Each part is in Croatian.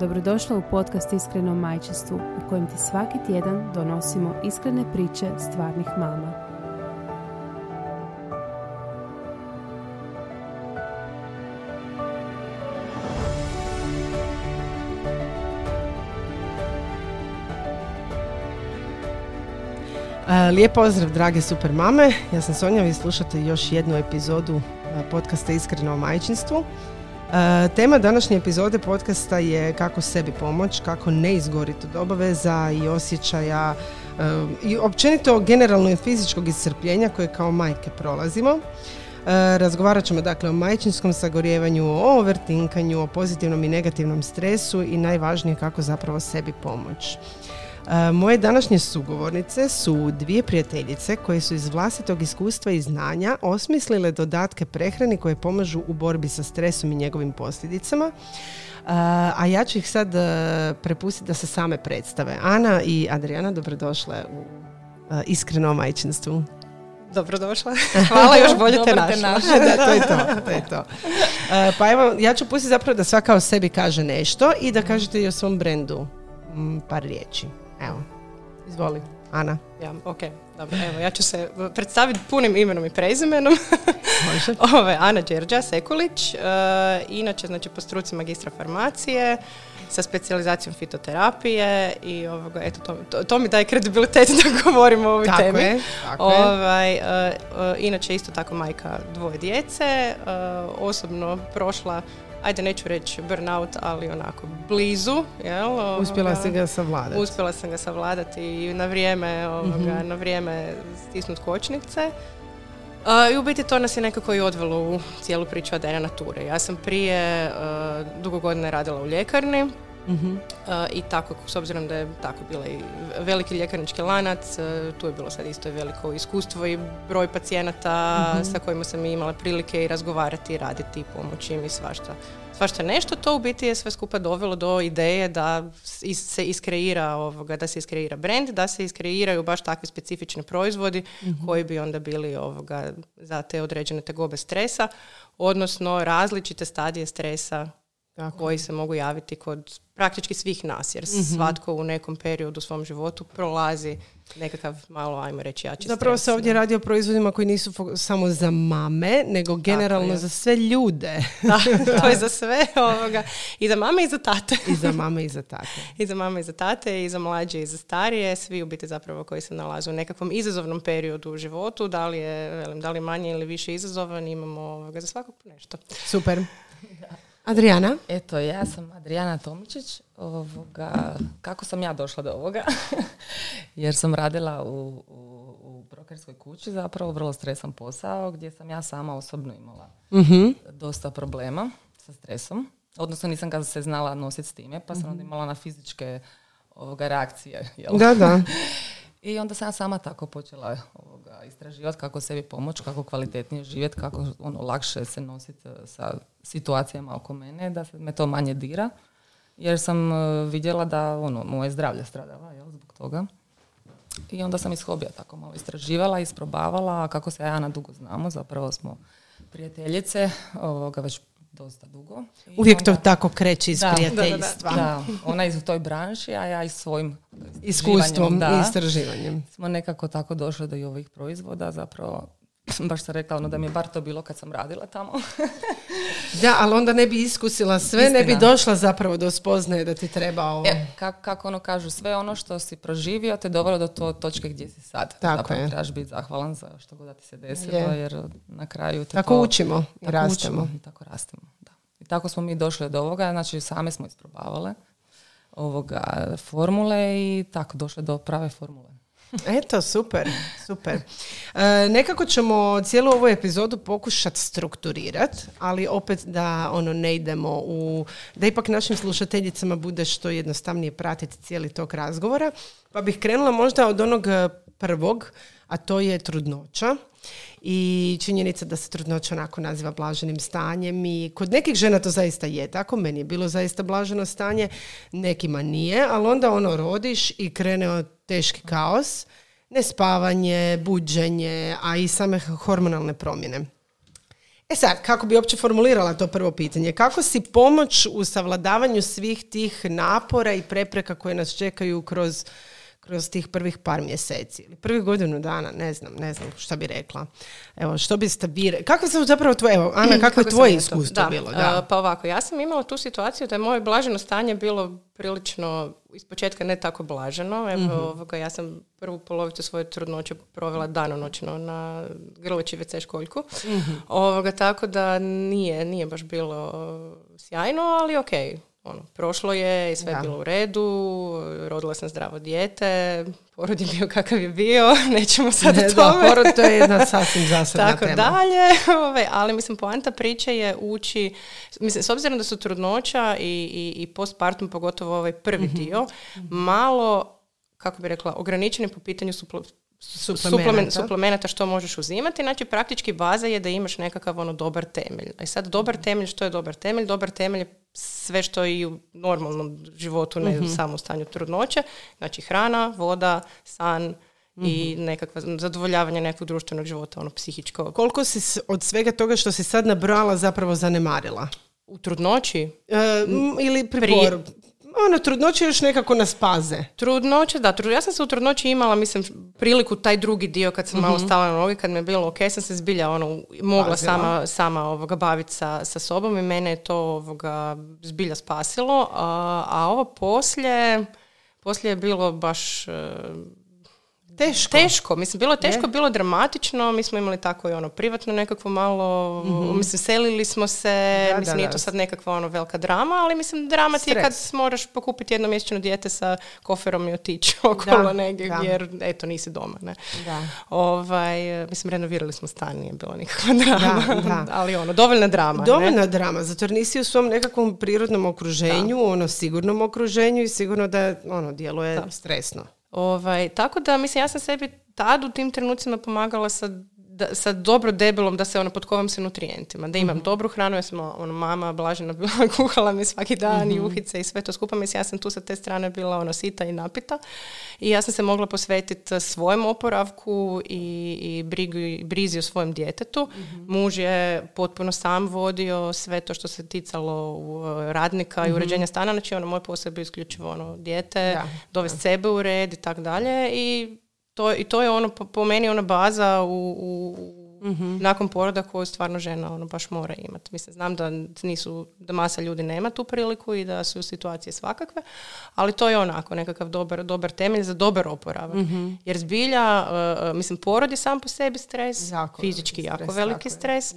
Dobrodošla u podcast Iskreno majčestvu u kojem ti svaki tjedan donosimo iskrene priče stvarnih mama. Lijep pozdrav drage super mame, ja sam Sonja, vi slušate još jednu epizodu podcasta Iskreno o majčinstvu. Tema današnje epizode podcasta je kako sebi pomoć, kako ne izgoriti od obaveza i osjećaja i općenito generalno fizičkog iscrpljenja koje kao majke prolazimo. Razgovarat ćemo dakle o majčinskom sagorjevanju, o overtinkanju, o pozitivnom i negativnom stresu i najvažnije kako zapravo sebi pomoć. Moje današnje sugovornice su dvije prijateljice koje su iz vlastitog iskustva i znanja osmislile dodatke prehrani koje pomažu u borbi sa stresom i njegovim posljedicama. A ja ću ih sad e, prepustiti da se same predstave. Ana i Adriana, dobrodošle u e, iskreno majčinstvu. Dobrodošla. Hvala, još bolje te našla. da, to je to. to, je to. E, pa evo, ja ću pustiti zapravo da svaka o sebi kaže nešto i da kažete i o svom brendu par riječi. Evo, izvoli, Ana. Ja, ok, dobro, evo, ja ću se predstaviti punim imenom i prezimenom. Može. Ove, Ana Đerđa Sekulić, uh, inače, znači, po struci magistra farmacije, sa specijalizacijom fitoterapije i ovoga, eto, to, to, to mi daje kredibilitet da govorimo o ovoj tako temi. Je, tako ovaj, uh, uh, inače, isto tako majka dvoje djece, osobno prošla ajde neću reći burnout, ali onako blizu. Jel, Uspjela si ga savladati. Uspjela sam ga savladati i na vrijeme, ovoga, mm na vrijeme stisnut kočnice. Uh, I u biti to nas je nekako i odvelo u cijelu priču ADN nature. Ja sam prije uh, dugo godina radila u ljekarni, Uh, I tako, s obzirom da je tako bila i veliki ljekarnički lanac, uh, tu je bilo sad isto veliko iskustvo i broj pacijenata mhm. sa kojima sam imala prilike i razgovarati, raditi, pomoći im i svašta. Svašta nešto, to u biti je sve skupa dovelo do ideje da se iskreira ovoga, da se iskreira brand, da se iskreiraju baš takvi specifični proizvodi mhm. koji bi onda bili ovoga za te određene tegobe stresa, odnosno različite stadije stresa tako. koji se mogu javiti kod praktički svih nas, jer mm svatko u nekom periodu u svom životu prolazi nekakav malo, ajmo reći, jači Zapravo se ovdje radi o proizvodima koji nisu samo za mame, nego generalno za sve ljude. Da, to je za sve ovoga. I za mame i za tate. I za mame i za tate. I za mame i za tate, i za mlađe i za starije, svi u biti zapravo koji se nalaze u nekakvom izazovnom periodu u životu, da li je, velim, da li manje ili više izazovan, imamo ovoga za svakog nešto. Super. Adriana? Eto, ja sam Adriana Tomičić. Ovoga, kako sam ja došla do ovoga? Jer sam radila u, u, u brokerskoj kući, zapravo vrlo stresan posao, gdje sam ja sama osobno imala mm dosta problema sa stresom. Odnosno nisam ga se znala nositi s time, pa sam mm onda imala na fizičke ovoga, reakcije. Jel? Da, da. I onda sam sama tako počela ovoga, istraživati kako sebi pomoći, kako kvalitetnije živjeti, kako ono, lakše se nositi e, sa situacijama oko mene, da se me to manje dira. Jer sam e, vidjela da ono, moje zdravlje stradava jel, zbog toga. I onda sam iz hobija tako malo istraživala, isprobavala, kako se ja na dugo znamo, zapravo smo prijateljice, ovoga već dosta dugo. Uvijek to tako kreće iz da, prijateljstva. Da, da, ona iz toj branši, a ja i svojim iskustvom i istraživanjem. Smo nekako tako došli do i ovih proizvoda, zapravo baš sam rekla ono da mi je bar to bilo kad sam radila tamo. da, ali onda ne bi iskusila sve, ne bi došla zapravo do spoznaje da ti treba ovo. E, kako, kako ono kažu, sve ono što si proživio te dovelo do to točke gdje si sad. Tako zapravo je. trebaš biti zahvalan za što god da ti se desilo, jer na kraju te Tako učimo i rastemo. I tako rastemo, da. I tako smo mi došli do ovoga, znači same smo isprobavale ovoga formule i tako došle do prave formule. Eto, super, super. E, nekako ćemo cijelu ovu epizodu pokušati strukturirati, ali opet da ono ne idemo u, da ipak našim slušateljicama bude što jednostavnije pratiti cijeli tok razgovora. Pa bih krenula možda od onog prvog, a to je trudnoća i činjenica da se trudnoća onako naziva blaženim stanjem i kod nekih žena to zaista je tako, meni je bilo zaista blaženo stanje, nekima nije, ali onda ono rodiš i krene od teški kaos, nespavanje, buđenje, a i same hormonalne promjene. E sad, kako bi uopće formulirala to prvo pitanje? Kako si pomoć u savladavanju svih tih napora i prepreka koje nas čekaju kroz kroz tih prvih par mjeseci ili prvih godinu dana, ne znam, ne znam šta bi rekla. Evo, što biste vi... Kako se zapravo tvoje, evo, Ana, kako, je tvoje iskustvo da, bilo? Da. Uh, pa ovako, ja sam imala tu situaciju da je moje blaženo stanje bilo prilično ispočetka ne tako blaženo. Evo, mm ovoga, ja sam prvu polovicu svoje trudnoće provela danonoćno na grleći WC školjku. mm Ovoga, tako da nije, nije baš bilo sjajno, ali ok, ono, prošlo je i sve je bilo u redu, rodila sam zdravo dijete, porod je bio kakav je bio, nećemo sad ne, o tome. Da, porod to je jedna sasvim zasebna Tako dalje, ovaj, ali mislim poanta priče je ući, mislim s obzirom da su trudnoća i, i, i postpartum, pogotovo ovaj prvi mhm. dio, malo, kako bi rekla, ograničeni po pitanju suplemenata. suplemenata što možeš uzimati. Znači praktički baza je da imaš nekakav ono dobar temelj. A sad dobar temelj, što je dobar temelj? Dobar temelj je sve što je i u normalnom životu, ne mm samo u stanju trudnoće. Znači hrana, voda, san, i mhm. nekakva zadovoljavanje nekog društvenog života, ono psihičko. Koliko si od svega toga što si sad nabrala zapravo zanemarila? U trudnoći? E, ili pri, ono, trudnoće još nekako nas paze. Trudnoće, da. ja sam se u trudnoći imala, mislim, priliku taj drugi dio kad sam malo mhm. stala na noge, kad mi je bilo ok, sam se zbilja ono, mogla sama, sama ovoga, baviti sa, sa sobom i mene je to ovoga, zbilja spasilo. A, a ovo poslije, poslije je bilo baš Teško. Teško, mislim, bilo je teško, bilo dramatično, mi smo imali tako i ono privatno nekakvo malo, mm mislim, selili smo se, da, mislim, nije to sad nekakva ono velika drama, ali mislim, drama ti je kad moraš pokupiti jedno mjesečno dijete sa koferom i otići okolo negdje, jer, eto, nisi doma, ne. Ovaj, mislim, renovirali smo stan, nije bilo nikakva drama, ali ono, dovoljna drama. Dovoljna drama, zato jer nisi u svom nekakvom prirodnom okruženju, ono, sigurnom okruženju i sigurno da, ono, djeluje stresno. Ovaj, tako da, mislim, ja sam sebi tad u tim trenucima pomagala sa da, sa dobro debelom da se ono potkovam se nutrijentima, da imam mhm. dobru hranu, ja sam ono, mama blažena bila, kuhala mi svaki dan i mhm. uhice i sve to skupa, mislim ja sam tu sa te strane bila ono sita i napita i ja sam se mogla posvetiti svojem oporavku i, i brigu, brizi o svojem djetetu. Mhm. Muž je potpuno sam vodio sve to što se ticalo radnika i uređenja stana, znači ono moj posao je bio isključivo ono dijete, dovesti sebe u red i tako dalje i to, I to je ono po, meni ona baza u, u mhm. nakon poroda koju stvarno žena ono baš mora imati. Mislim, znam da nisu, da masa ljudi nema tu priliku i da su situacije svakakve, ali to je onako nekakav dobar, dobar temelj za dobar oporavak. mm Jer zbilja, uh, mislim, porod je sam po sebi stres, fizički jako veliki stres.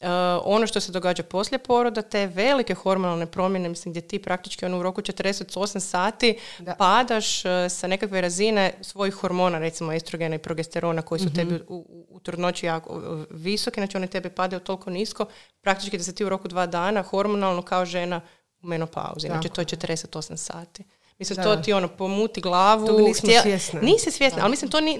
Uh, ono što se događa poslije poroda, te velike hormonalne promjene, mislim gdje ti praktički ono, u roku 48 sati da. padaš uh, sa nekakve razine svojih hormona, recimo estrogena i progesterona koji su tebi u, u, u trudnoći jako visoki, znači oni tebi padaju toliko nisko, praktički da se ti u roku dva dana hormonalno kao žena u menopauzi, znači to je 48 sati. Mislim, to ti ono pomuti glavu. To nismo svjesne. Nisi svjesna, ali mislim, to, ni,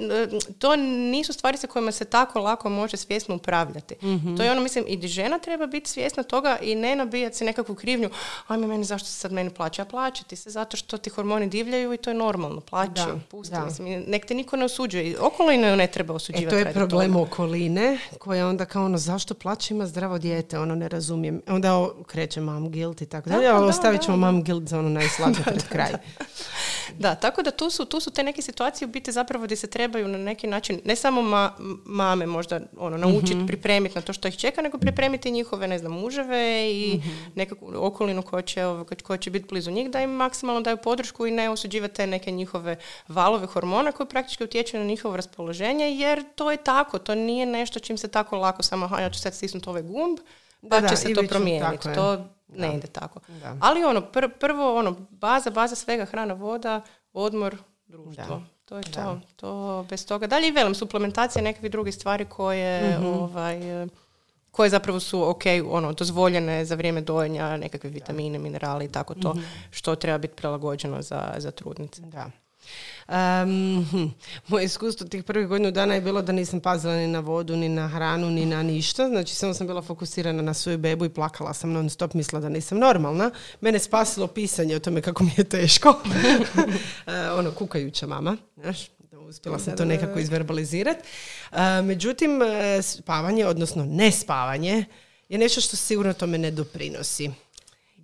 to nisu stvari sa kojima se tako lako može svjesno upravljati. mm To je ono, mislim, i žena treba biti svjesna toga i ne nabijati se nekakvu krivnju. Ajme, meni zašto se sad meni plaća? A plaćati se zato što ti hormoni divljaju i to je normalno. Plaći, pusti. Mislim, nek te niko ne osuđuje. Okolinu ne treba osuđivati. E, to je problem okoline koja onda kao ono, zašto plaća ima zdravo dijete? Ono, ne razumijem. Onda kreće mam guilt i tako dalje. Ostavit ćemo mam guilt za ono najslađe pred kraj. Da, tako da tu su, tu su te neke situacije u biti zapravo gdje se trebaju na neki način, ne samo ma, mame možda ono, naučiti, mm pripremiti na to što ih čeka, nego pripremiti njihove, ne znam, muževe i mm nekakvu okolinu koja će, koja će biti blizu njih, da im maksimalno daju podršku i ne osuđivati te neke njihove valove hormona koji praktički utječu na njihovo raspoloženje, jer to je tako, to nije nešto čim se tako lako samo, aha, ja ću sad stisnuti ovaj gumb, pa da, će se to promijeniti. To ne ide tako. Ali ono, prvo, ono, baza, baza svega, hrana, voda, odmor, društvo. To je to. to. Bez toga. Dalje i velim, suplementacija nekakvih drugih stvari koje Mhm. ovaj, koje zapravo su ok, ono, dozvoljene za vrijeme dojenja, nekakve vitamine, minerali i tako to, Mhm. što treba biti prilagođeno za, za trudnice. Da. Hm, moje iskustvo tih prvih godinu dana je bilo da nisam pazila ni na vodu, ni na hranu, ni na ništa. Znači, samo sam bila fokusirana na svoju bebu i plakala sam non stop, mislila da nisam normalna. Mene je spasilo pisanje o tome kako mi je teško. E, ono, kukajuća mama, znaš. Uspjela sam to nekako izverbalizirati. međutim, e, spavanje, odnosno nespavanje, je nešto što sigurno tome ne doprinosi.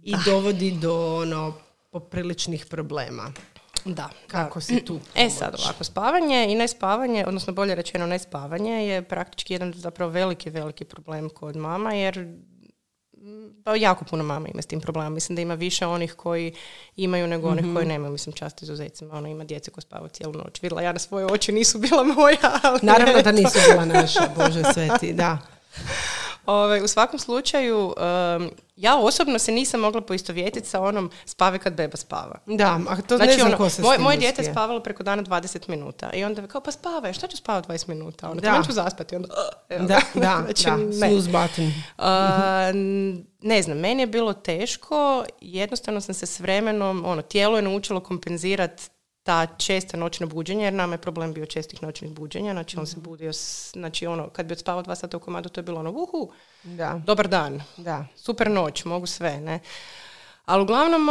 I dovodi do ono, popriličnih problema. Da. Kako se tu E sad ovako, spavanje i nespavanje, odnosno bolje rečeno nespavanje je praktički jedan zapravo veliki, veliki problem kod mama jer mm, pa jako puno mama ima s tim problemom. Mislim da ima više onih koji imaju nego onih koji nemaju. Mislim čast izuzecima. Ono ima djece koje spavaju cijelu noć. Vidjela ja na svoje oči nisu bila moja, ali Naravno da nisu bila naša, Bože sveti, da. Ovaj, u svakom slučaju, em, ja osobno se nisam mogla poistovjetiti sa onom spavi kad beba spava. Da, a to Znači, ne znam ono, ko se moj, moje dijete uspije. spavalo preko dana 20 minuta i onda kao pa spavaj, šta ću spavati 20 minuta? Ono, Da. ću zaspati. Onda, evo. Da, da, Znači, da, ne. n- ne znam, meni je bilo teško, jednostavno sam se s vremenom, ono, tijelo je naučilo kompenzirati ta česta noćna buđenja, jer nama je problem bio čestih noćnih buđenja, znači on se budio, s- znači ono, kad bi odspavao dva sata u komadu, to je bilo ono, uhu, Da, dobar dan, da. super noć, mogu sve, ne. Ali uglavnom,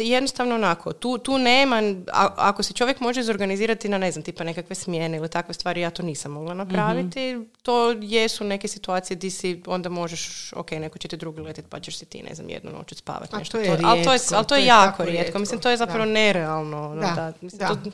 jednostavno onako, tu, tu nema, ako se čovjek može izorganizirati na, ne znam, tipa nekakve smjene ili takve stvari, ja to nisam mogla napraviti. To jesu neke situacije di si onda možeš, ok, neko će ti drugi letiti pa ćeš si ti, ne znam, jednu noć spavati. Nešto. to je ali to je, ali to to je jako rijetko. rijetko, Mislim, to je zapravo da. nerealno. ono, Da, da. Mislim, da. to-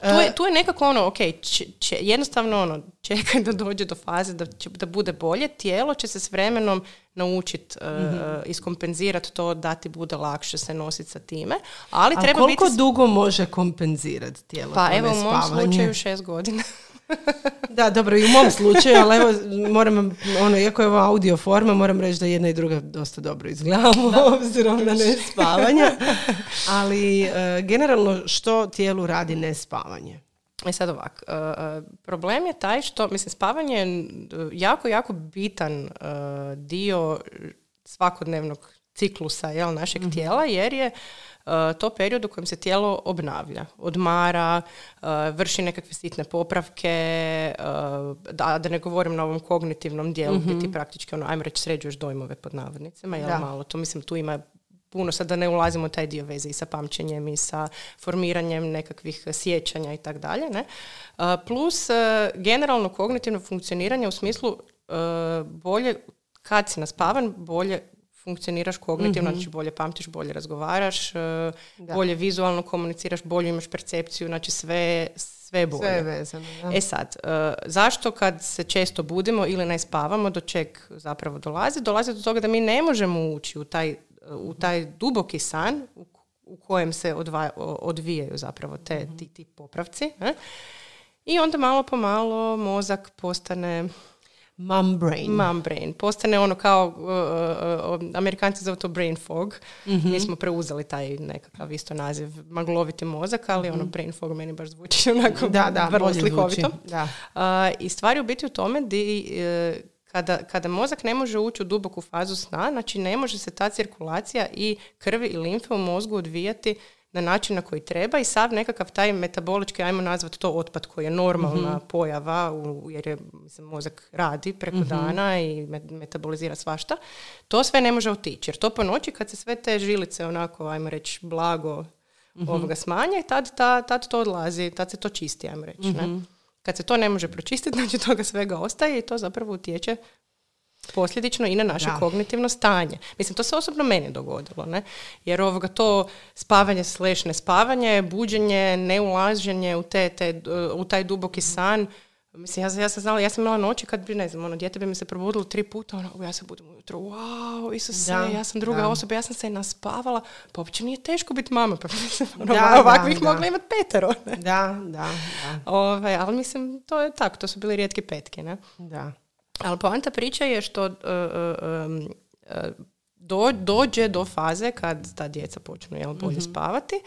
tu je, tu je nekako ono, ok, če- če- jednostavno ono, čekaj da dođe do faze da, će, da bude bolje, tijelo će se s vremenom naučiti Mhm. iskompenzirati to da ti bude lakše se nositi sa time, ali A treba koliko biti... dugo može kompenzirati tijelo Pa evo u mom slučaju šest godina. Da, dobro, i u mom slučaju, ali evo, moram, ono, iako je ovo audio forma, moram reći da jedna i druga dosta dobro izgledamo, obzirom na nespavanje. Ali, e, generalno, što tijelu radi nespavanje? E sad ovak, e, e, problem je taj što, mislim, spavanje je jako, jako bitan e, dio svakodnevnog ciklusa jel, našeg tijela, jer je to period u kojem se tijelo obnavlja, odmara, e, vrši nekakve sitne popravke, e, da, da ne govorim na ovom kognitivnom dijelu gdje ti praktički, ono, ajmo reći, sređuješ dojmove pod navodnicima, jel, Da. malo, to mislim, tu ima puno, sad da ne ulazimo u taj dio veze i sa pamćenjem i sa formiranjem nekakvih sjećanja i tak dalje, ne? Plus, e, generalno kognitivno funkcioniranje u smislu e, bolje, kad si naspavan, bolje funkcioniraš kognitivno, znači bolje pamtiš, bolje razgovaraš, e, bolje vizualno komuniciraš, bolje imaš percepciju, znači sve, sve je bolje. Sve je vezano. Da. E sad, e, zašto kad se često budimo ili ne spavamo, do čeg zapravo dolazi? Dolazi do toga da mi ne možemo ući u taj, u taj duboki san u, kojem se odvijaju zapravo te, ti, ti popravci. I onda malo po malo mozak postane Mom brain. mom brain. Postane ono kao, uh, uh, uh, Amerikanci zove to brain fog. Mi smo preuzeli taj nekakav isto naziv magloviti mozak, ali ono brain fog meni baš zvuči onako Da, da, vrlo slikovito. Da. A, I stvar je u biti u tome di, e, kada, kada mozak ne može ući u duboku fazu sna, znači ne može se ta cirkulacija i krvi i limfe u mozgu odvijati na način na koji treba i sav nekakav taj metabolički, ajmo nazvati to otpad koji je normalna pojava, u, jer je mislim, mozak radi preko dana i met- metabolizira svašta, to sve ne može otići. Jer to po noći kad se sve te žilice onako, ajmo reći, blago ovoga smanje, tad, ta- tad to odlazi, tad se to čisti, ajmo reći. Ne? Kad se to ne može pročistiti, znači toga svega ostaje i to zapravo utječe posljedično i na naše Da. kognitivno stanje. Mislim, to se osobno meni dogodilo, ne? Jer ovoga to spavanje slash nespavanje, buđenje, neulaženje u, te, te, u taj duboki san, Mislim, ja, ja sam znala, ja sam imala noći kad bi, ne znam, ono, dijete bi mi se probudilo tri puta, ono, "U, ja se budem ujutro, wow, Isuse, Da, ja sam druga da. osoba, ja sam se naspavala, pa uopće nije teško biti mama, pa mislim, ono, Da, ovakvih mogla imati petero, ne? Da, da, da. Ovaj, ali mislim, to je tako, to su bili rijetki petki, ne? da. Ali poanta priče je što uh, do- dođe do faze kad ta djeca počnu jel, bolje spavati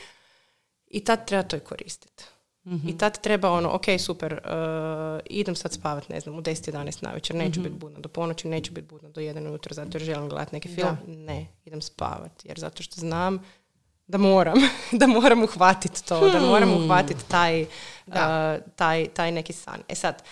i tad treba to i koristiti. I tad treba ono, ok, super, uh, idem sad spavat, ne znam, u 10-11 navečer, neću biti budna do ponoći, neću biti budna do 1 ujutro zato jer želim gledati neki film. Ne, idem spavat, jer zato što znam da moram, da moram uhvatiti to, da moram uhvatiti taj, uh, taj, taj neki san. E sad, uh,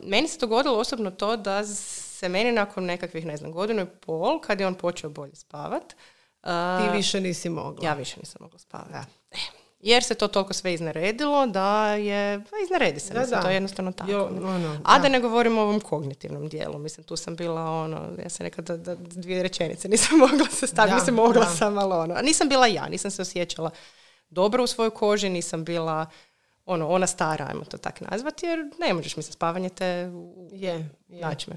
meni se dogodilo osobno to da se meni nakon nekakvih, ne znam, godinu i pol, kad je on počeo bolje spavat, Ti više nisi mogla. ja više nisam mogla spavati. E, Jer se to toliko sve izneredilo da je, pa iznaredi se, Da, mislim, da. to je jednostavno tako. Jo, ono, A da. da ne govorim o ovom kognitivnom dijelu, mislim, tu sam bila ono, ja sam nekad da, da dvije rečenice nisam mogla se staviti, Da, mislim, mogla da. sam, ali ono, nisam bila ja, nisam se osjećala dobro u svojoj koži, nisam bila ono, ona stara, ajmo to tak nazvati, jer ne možeš mi sa spavanje te Je, naći me.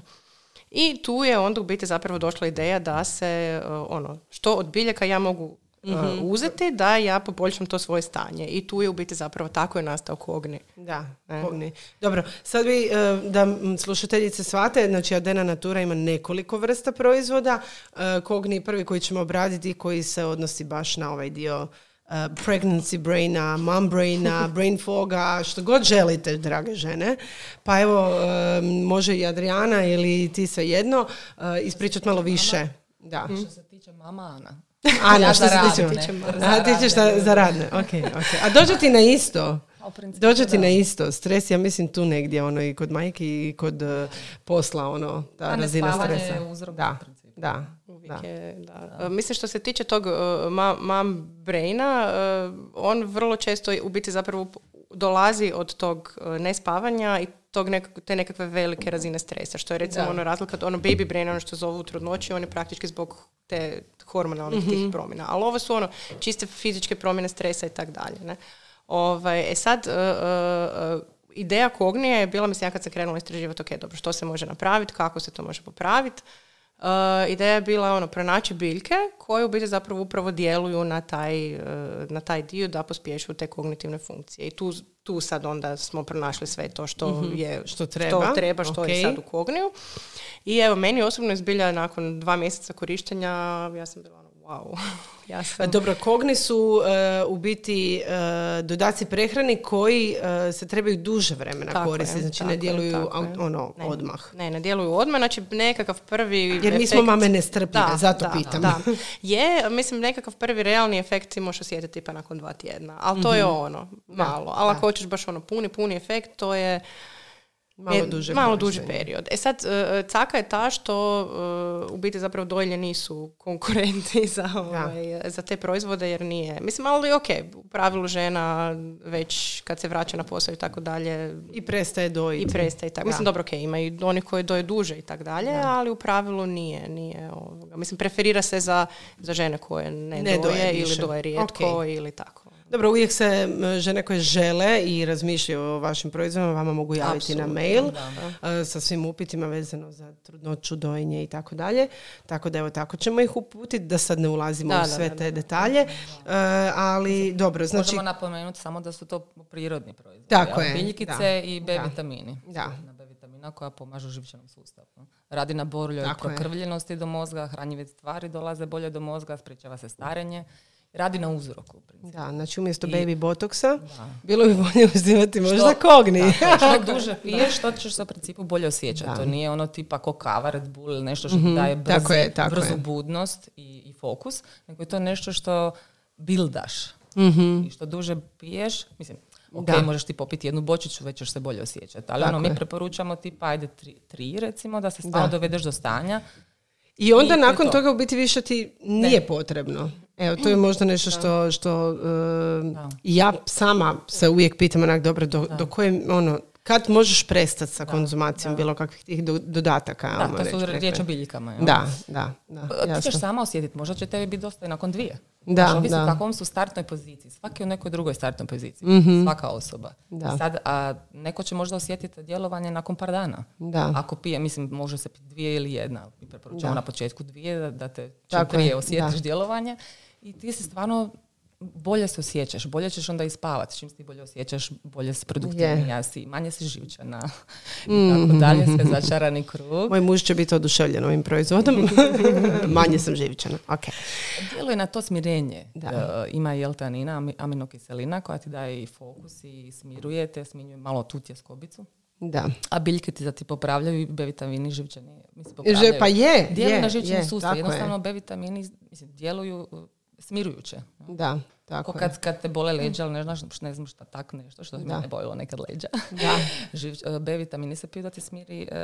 I tu je onda u biti zapravo došla ideja da se uh, ono, što od biljaka ja mogu uh, Mhm. uzeti da ja poboljšam to svoje stanje. I tu je u biti zapravo tako je nastao kogni. Da, E. kogni. Dobro, sad bi e, da slušateljice shvate, znači Adena Natura ima nekoliko vrsta proizvoda. Kogni je prvi koji ćemo obraditi koji se odnosi baš na ovaj dio pregnancy braina, mom braina, brain foga, što god želite, drage žene. Pa evo, e, može i Adriana ili ti svejedno uh, ispričati malo više. Da. Što se tiče mama Ana. Ana, Ja što se tiče? radne. A, ti ćeš za, za radne, ok, ok. A dođe ti na isto? Dođe ti na isto. Stres, ja mislim tu negdje, ono, i kod majki i kod eh, posla, ono, ta A razina stresa. je uzrok Da, da, Da. da. E, Mislim što se tiče tog uh, ma- mam braina, e, on vrlo često u biti zapravo dolazi od tog e, nespavanja i tog nekak- te nekakve velike razine stresa, što je recimo Da. ono razlika ono baby brain, ono što zovu u trudnoći, on je praktički zbog te hormonalnih Mhm. tih promjena. Ali ovo su ono čiste fizičke promjene stresa i tak dalje. Ne? Ovaj, e sad, e, e, e, ideja kognije je bila, mislim, ja kad sam krenula istraživati, ok, dobro, što se može napraviti, kako se to može popraviti, Uh, ideja je bila ono, pronaći biljke koje u biti zapravo upravo djeluju na taj, uh, na taj dio da pospješuju te kognitivne funkcije. I tu, tu sad onda smo pronašli sve to što je Mhm. Što treba, što, treba, što je ok. sad u kogniju. I evo, meni osobno izbilja nakon dva mjeseca korištenja, ja sam bila wow. ja sam, Dobro, kogni su eh, u biti eh, dodaci prehrani koji eh, se trebaju duže vremena Tako je, koristiti, znači tako ne je, djeluju ono Ne. odmah. Ne, ne djeluju odmah, znači nekakav prvi Jer mi smo efekt- mame nestrpljive, zato da, pitam. Da. Je, mislim, nekakav prvi realni efekt ti možeš osjetiti tipa nakon dva tjedna, ali to je ono, malo. Ali ako hoćeš baš ono puni, puni efekt, to je Malo je duže malo duži period. E sad, e, caka je ta što e, u biti zapravo dojlje nisu konkurenti za, ovaj, za te proizvode jer nije. Mislim, ali ok, u pravilu žena već kad se vraća na posao i tako dalje I prestaje dojiti. i prestaje tako. Mislim, dobro, ok, ima i oni koji doje duže i tako dalje, ali u pravilu nije. nije ovoga. Mislim, preferira se za, za žene koje ne, Ne doje doje, ili doje rijetko Ok. ili tako. Dobro, uvijek se žene koje žele i razmišljaju o vašim proizvodima vama mogu javiti na Apsolutno, mail da, sa svim upitima vezano za trudnoću, dojenje i tako dalje. Tako da evo tako ćemo ih uputiti da sad ne ulazimo Da, u da, sve da, te detalje. Ali dobro, znači Možemo napomenuti samo da su to prirodni proizvodi. Tako je, Biljkice i B vitamini. Da. Na B vitamina koja pomažu živčanom sustavu. Radi na boljoj prokrvljenosti do mozga, hranjive tvari dolaze bolje do mozga, sprečava se starenje. Radi na uzroku. da, znači umjesto I- baby botoksa Da. bilo bi bolje uzimati možda Što- kogni. Što duže piješ, to ćeš se u principu bolje osjećati. To nije ono tipa ko kava, Red Bull ili nešto što ti daje brzi, tako je, tako brzu je. budnost i, i fokus, nego je to nešto što bildaš. I što duže piješ, mislim, ok. Da. možeš ti popiti jednu bočiću, već ćeš se bolje osjećati. Ali Tako ono, mi je. preporučamo tipa, ajde, tri, tri recimo, da se stalno Da. dovedeš do stanja. I onda I nakon to. toga u biti više ti nije potrebno. Evo, to je možda nešto što, što Da. i ja sama se uvijek pitam onak, dobro, do, do koje, ono, kad možeš prestati sa konzumacijom bilo kakvih tih do- dodataka? Da, to su riječ o biljkama. Da, da, da, Ti ćeš sama osjetiti, možda će tebi biti dosta i nakon dvije. Da, ovisi da. u kakvom su startnoj poziciji. Svaki je u nekoj drugoj startnoj poziciji. Svaka osoba. Da. Sad, a neko će možda osjetiti djelovanje nakon par dana. Da. Ako pije, mislim, može se piti dvije ili jedna. Mi preporučamo Da. na početku dvije, da, da te čim Tako je, prije osjetiš da. djelovanje. I ti si stvarno bolje se osjećaš, bolje ćeš onda i spavati. Čim se ti bolje osjećaš, bolje si produktivnija si, manje si živčana. I tako dalje, sve začarani krug. Moj muž će biti oduševljen ovim proizvodom. Manje sam živčana. Okay. Djeluje na to smirenje. Da. E, ima i L-tanina, aminokiselina koja ti daje i fokus i smiruje te, sminjuje malo tu tjeskobicu. Da. A biljke ti da ti popravljaju i B vitamini živčani. Mislim, popravljaju. Pa je, Djeluju je, na živčani je, sustav. Jednostavno je. B vitamini mislim, djeluju smirujuće. Da, tako Ko je. kad, kad te bole leđa, ali ne znaš, ne znam šta tak nešto, što Da. me ne bojilo nekad leđa. Da. Živ, B vitamini se piju da ti smiri uh,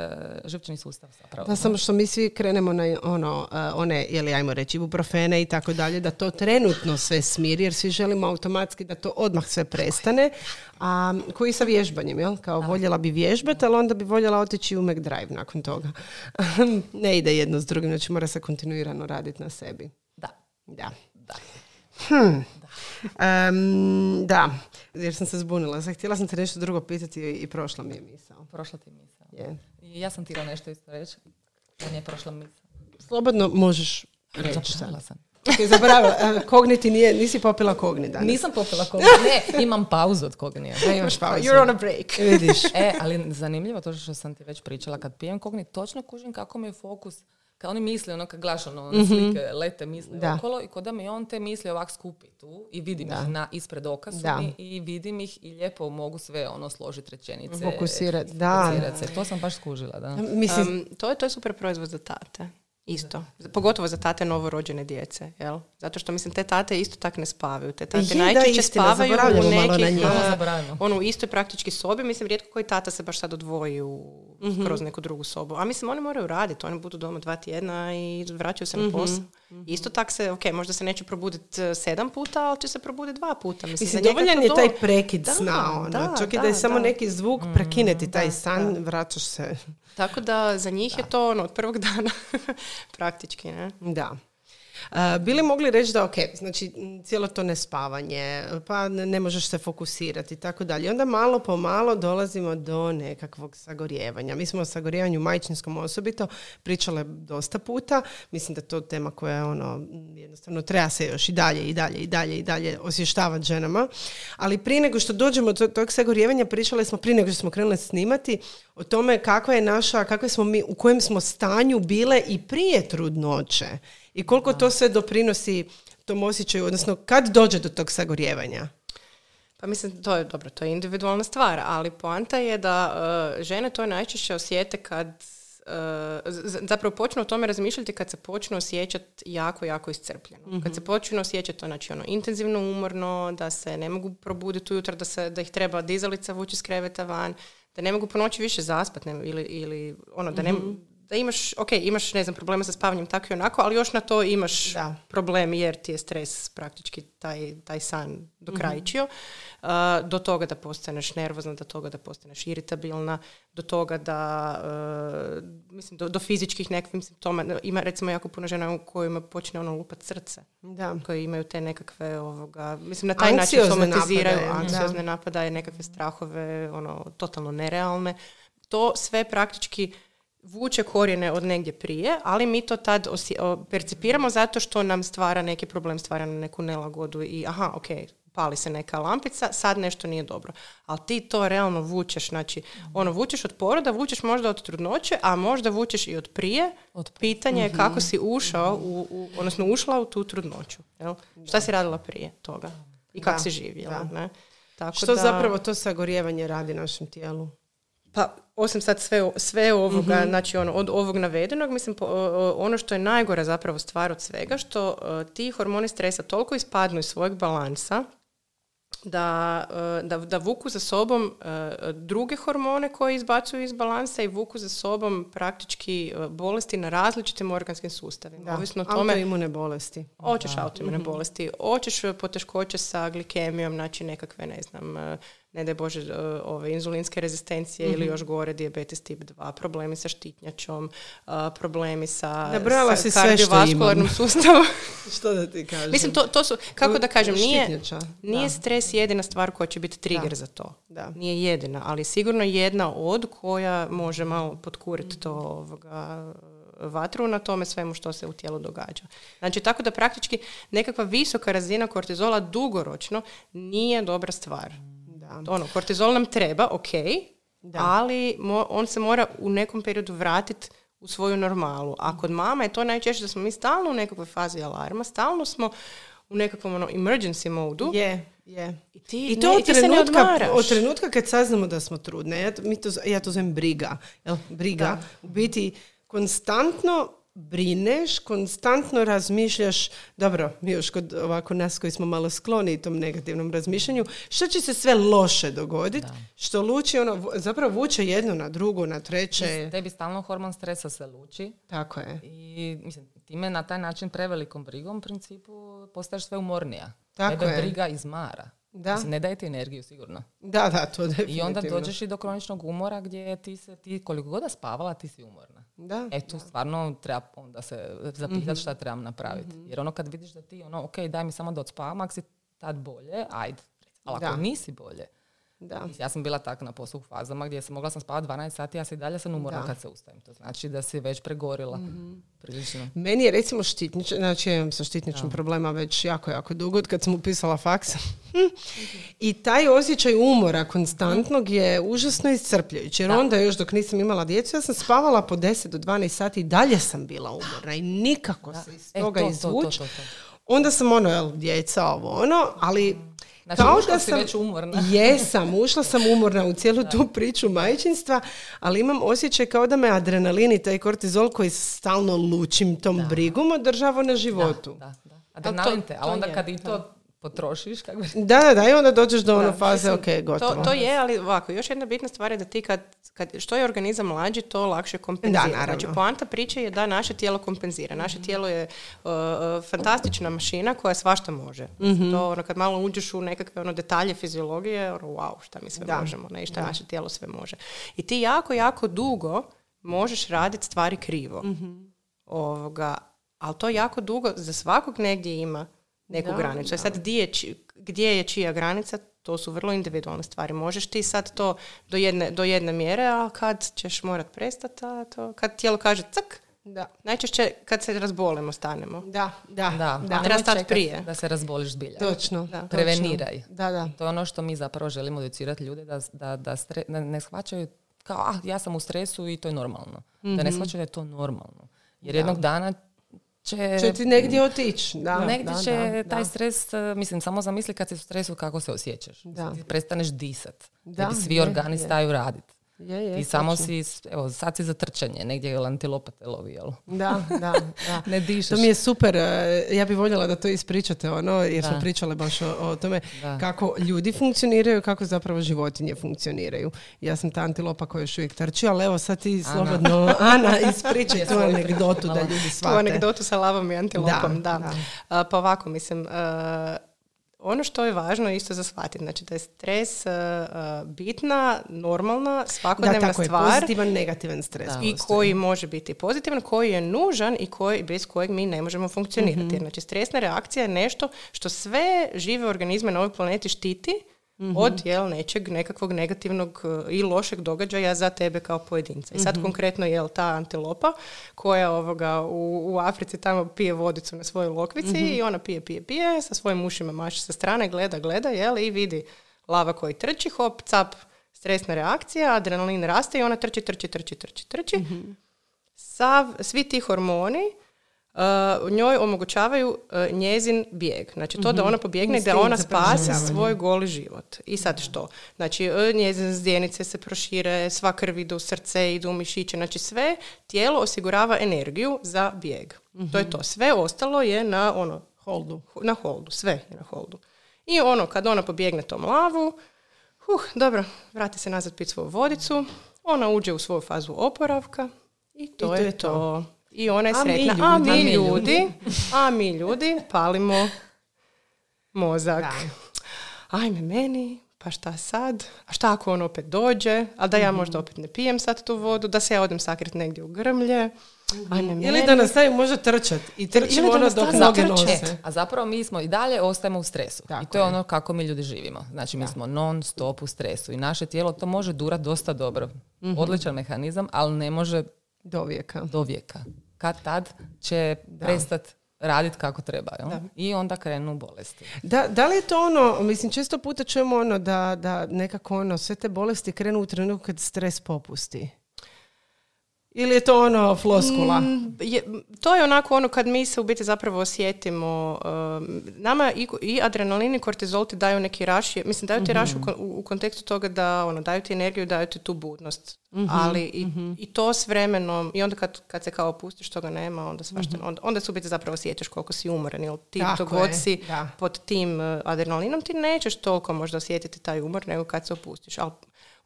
živčani sustav zapravo. Da, samo što mi svi krenemo na ono, uh, one, ili ajmo reći, ibuprofene i tako dalje, da to trenutno sve smiri, jer svi želimo automatski da to odmah sve prestane. A koji sa vježbanjem, jel? Kao voljela bi vježbati, ali onda bi voljela otići u McDrive nakon toga. ne ide jedno s drugim, znači mora se kontinuirano raditi na sebi. Da. Da. Da. Hmm. Em, da, jer sam se zbunila. Sad, htjela sam te nešto drugo pitati i prošla mi je misao. Prošla ti misao. I ja sam htjela nešto isto reći. Da nije prošla misao. Slobodno možeš reći. Zapravila sam. Ok, zaboravila. Kogniti nije, nisi popila kogni danas. Nisam popila kognija. Ne, imam pauzu od kognija. Da, imaš pauzu. You're on a break. Vidiš. E, ali zanimljivo to što sam ti već pričala, kad pijem kogni, točno kužim kako mi je fokus, kad oni misle, ono kad gledaš ono, one slike, lete misle Da. okolo i kod da mi on te misli ovak skupi tu i vidim Da. ih na, ispred oka su Da. mi i vidim ih i lijepo mogu sve ono složiti rečenice. Fokusirat, da. fokusirat se. To sam baš skužila, da. Mislim, Um, to, je, to je super proizvod za tate. Isto. Pogotovo za tate novorođene djece. Jel? Zato što mislim te tate isto tak ne spavaju. Te tate Je, da, najčešće istina, spavaju u na nekih, uh, Malo zaboravimo. ono u istoj praktički sobi. Mislim, rijetko koji tata se baš sad odvoji u, Mhm. kroz neku drugu sobu. A mislim, oni moraju raditi. Oni budu doma dva tjedna i vraćaju se na posao. Mhm. Isto tak se, ok, možda se neće probuditi uh, sedam puta, ali će se probuditi dva puta. Mislim, mislim dovoljan to je do- taj prekid Da, sna. Ono. da, Čak i da da, je samo da. neki zvuk, prekineti taj da, san, vraćaš se. Tako da za njih je to ono, od prvog dana praktički, ne? Da. Bili mogli reći da ok, znači cijelo to nespavanje, pa ne, možeš se fokusirati i tako dalje. Onda malo po malo dolazimo do nekakvog sagorijevanja. Mi smo o sagorijevanju majčinskom osobito pričale dosta puta. Mislim da to tema koja je ono, jednostavno treba se još i dalje i dalje i dalje i dalje osvještavati ženama. Ali prije nego što dođemo do tog sagorijevanja, pričale smo prije nego što smo krenule snimati o tome kakva je naša, kakve smo mi, u kojem smo stanju bile i prije trudnoće. I koliko to sve doprinosi tom osjećaju, odnosno kad dođe do tog sagorijevanja? Pa mislim, to je dobro, to je individualna stvar, ali poanta je da uh, žene to najčešće osjete kad uh, z- zapravo počnu o tome razmišljati kad se počnu osjećati jako, jako iscrpljeno. Kad se počnu osjećati to znači ono intenzivno umorno, da se ne mogu probuditi ujutro, da, se, da ih treba dizalica vući iz kreveta van, da ne mogu po noći više zaspat ne, ili, ili ono, da, ne, da imaš, ok, imaš ne znam, problema sa spavanjem tako i onako, ali još na to imaš Da. problem jer ti je stres praktički taj, taj san dokrajčio. Uh, do toga da postaneš nervozna, do toga da postaneš iritabilna, do toga da, uh, mislim, do, do fizičkih nekakvih simptoma. Ima recimo jako puno žena u kojima počne ono lupat srce, Da. koji imaju te nekakve, ovoga, mislim, na taj Anksiozne način somatiziraju napadaje, anksiozne napadaje, nekakve strahove, ono, totalno nerealne. To sve praktički vuče korijene od negdje prije, ali mi to tad osje- o, percipiramo zato što nam stvara neki problem, stvara nam neku nelagodu i aha, ok, pali se neka lampica, sad nešto nije dobro. Ali ti to realno vučeš, znači, ono, vučeš od poroda, vučeš možda od trudnoće, a možda vučeš i od prije. Od Pitanje je kako si ušao, u, u- odnosno ušla u tu trudnoću. Jel? Šta si radila prije toga? I kako Da, si živjela, da. ne? Tako Što da- zapravo to sagorijevanje radi našem tijelu? Pa osim sad sve, sve ovoga, znači ono, od ovog navedenog, mislim, po- ono što je najgora zapravo stvar od svega, što e, ti hormoni stresa toliko ispadnu iz svojeg balansa, da, e, da, da vuku za sobom e, druge hormone koje izbacuju iz balansa i vuku za sobom praktički bolesti na različitim organskim sustavima. Da. Ovisno o tome Autoimune bolesti. Hoćeš autoimune bolesti, hoćeš poteškoće sa glikemijom, znači nekakve, ne znam, ne daj Bože, e, ove inzulinske rezistencije ili još gore, dijabetes tip 2, problemi sa štitnjačom, e, problemi sa, sa što kardiovaskularnom sustavu. Što da ti kažem? Mislim, to, to su, kako da kažem, nije, nije stres jedina stvar koja će biti trigger Da. za to. Da. Nije jedina, ali sigurno jedna od koja može malo potkuriti to ovoga, vatru na tome svemu što se u tijelu događa. Znači, tako da praktički nekakva visoka razina kortizola dugoročno nije dobra stvar. Da. Ono, kortizol nam treba, ok, ali on se mora u nekom periodu vratiti u svoju normalu. A kod mama je to najčešće da smo mi stalno u nekakvoj fazi alarma, stalno smo u nekakvom ono, emergency modu. Je, je. I, ti, I to od, trenutka, od trenutka kad saznamo da smo trudne. Ja to, mi to, ja to zovem briga. Jel? Briga. U biti konstantno brineš, konstantno razmišljaš, dobro, mi još kod ovako nas koji smo malo skloni tom negativnom razmišljanju, što će se sve loše dogoditi, što luči, ono, zapravo vuče jedno na drugo, na treće. Tebi stalno hormon stresa se luči. Tako je. I mislim, time na taj način prevelikom brigom u principu postaješ sve umornija. Tako Tebe je. briga izmara. Da. Mislim, ne daje ti energiju sigurno. Da, da, to definitivno. I onda dođeš i do kroničnog umora gdje ti se, ti koliko god da spavala, ti si umorna. Da. E tu stvarno treba onda se zapitati mm šta trebam napraviti. mm Jer ono kad vidiš da ti ono, ok, daj mi samo da odspavam, ako si tad bolje, ajde. Ali ako nisi bolje, da. Ja sam bila tak na poslu u fazama gdje sam mogla sam spavati 12 sati, ja se i dalje sam umorna kad se ustajem. To znači da si već pregorila. mm Prilično. Meni je recimo štitnič, znači ja imam sa štitničnim problema već jako, jako dugo kad sam upisala faks. I taj osjećaj umora konstantnog je užasno iscrpljujući. Jer onda još dok nisam imala djecu, ja sam spavala po 10 do 12 sati i dalje sam bila umorna i nikako se iz e, toga e, izvući. Onda sam ono, jel, djeca, ovo ono, ali Znači, Kao da sam, već umorna. jesam, ušla sam umorna u cijelu tu priču majčinstva, ali imam osjećaj kao da me adrenalin i taj kortizol koji stalno lučim tom brigom održava na životu. Da, da, Adrenalin te, a onda kad i to potrošiš. Kako... Da, da, da, i onda dođeš do one faze, ok, gotovo. To, to je, ali ovako, još jedna bitna stvar je da ti kad, kad što je organizam mlađi, to lakše kompenzira. Da, znači, poanta priče je da naše tijelo kompenzira. Naše mhm. tijelo je uh, uh, fantastična mašina koja svašta može. mm To, ono, kad malo uđeš u nekakve ono, detalje fiziologije, ono, wow, šta mi sve možemo, ne, i šta naše tijelo sve može. I ti jako, jako dugo možeš raditi stvari krivo. mm Ovoga, ali to jako dugo, za svakog negdje ima neku da, granicu. E sad gdje je, gdje je čija granica, to su vrlo individualne stvari. Možeš ti sad to do jedne, do jedne mjere, a kad ćeš morat prestati, a to kad tijelo kaže cak, da. Najčešće kad se razbolimo stanemo. Da, da. Da, da. treba stati prije. Da se razboliš zbilja. Točno. Da. Preveniraj. Da, da. To je ono što mi zapravo želimo educirati ljude da, da, da ne shvaćaju kao, ah, ja sam u stresu i to je normalno. Da ne mhm. shvaćaju da je to normalno. Jer jednog dana će... Će ti negdje otići. Da, negdje će taj stres, e, mislim, samo zamisli kad si u stresu kako se osjećaš. Da. Ti prestaneš disat. Da, svi organi staju raditi. Je, je, I samo si, evo, sad si za trčanje, negdje antilopate lovi, jel? Da, da, da. ne dišeš. To mi je super, e, ja bih voljela da to ispričate, ono, jer smo pričale baš o, tome kako ljudi funkcioniraju, kako zapravo životinje funkcioniraju. Ja sam ta antilopa koja još uvijek trči, ali evo sad ti slobodno, Ana, ispričaj tu anegdotu da ljudi shvate. Tu anegdotu sa lavom i antilopom, da. da. pa ovako, mislim, ono što je važno isto za shvatiti, znači da je stres uh, bitna, normalna, svakodnevna da, tako stvar. Je, pozitivan, negativan stres. I koji može biti pozitivan, koji je nužan i koji, bez kojeg mi ne možemo funkcionirati. mm Znači stresna reakcija je nešto što sve žive organizme na ovoj planeti štiti mm od jel, nečeg nekakvog negativnog e, i lošeg događaja za tebe kao pojedinca. I sad mm konkretno jel ta antilopa koja ovoga u, u Africi tamo pije vodicu na svojoj lokvici mhm. i ona pije, pije, pije, sa svojim ušima maše sa strane, gleda, gleda jel, i vidi lava koji trči, hop, cap, stresna reakcija, adrenalin raste i ona trči, trči, trči, trči, trči. mm Sav, svi ti hormoni uh, njoj omogućavaju uh, njezin bijeg. Znači to da mhm. ona pobjegne i da ona spasi svoj goli život. I sad što? Znači uh, njezin zdjenice se prošire, sva krv ide u srce, idu u mišiće. Znači sve tijelo osigurava energiju za bijeg. To je to. Mhm. Sve ostalo je na ono holdu. Na holdu. Sve je na holdu. I ono, kad ona pobjegne tom lavu, huh, dobro, vrati se nazad pit svoju vodicu, ona uđe u svoju fazu oporavka i to, je, to. I ona je sretna. A mi ljudi, a mi ljudi palimo mozak. Ajme meni, pa šta sad? A šta ako on opet dođe? A da ja mhm. možda opet ne pijem sad tu vodu, da se ja odem sakrit negdje u grmlje. Ajme Ili da nastavim možda trčat i trčimo ono dok noge nose. A zapravo mi smo i dalje ostajemo u stresu. I to je, ono kako mi ljudi živimo. Znači mi smo non stop u stresu i naše tijelo to može durat dosta dobro. mm Odličan mehanizam, ali ne može do vijeka. Do vijeka kad tad će prestat raditi kako treba. Jel? I onda krenu bolesti. Da, da li je to ono, mislim često puta čujemo ono da, da nekako ono, sve te bolesti krenu u trenutku kad stres popusti? Ili je to ono floskula? Mm, je, to je onako ono kad mi se u biti zapravo osjetimo. um, nama i, i adrenalin i kortizol ti daju neki raš. Mislim, daju ti raš u, u, kontekstu toga da ono, daju ti energiju, daju ti tu budnost. Ali i, i to s vremenom, i onda kad, kad se kao opustiš, toga nema, onda svašta, onda, onda se u biti zapravo osjećaš koliko si umoran. Jer ti Tako god je, si da. pod tim uh, adrenalinom, ti nećeš toliko možda osjetiti taj umor nego kad se opustiš. Ali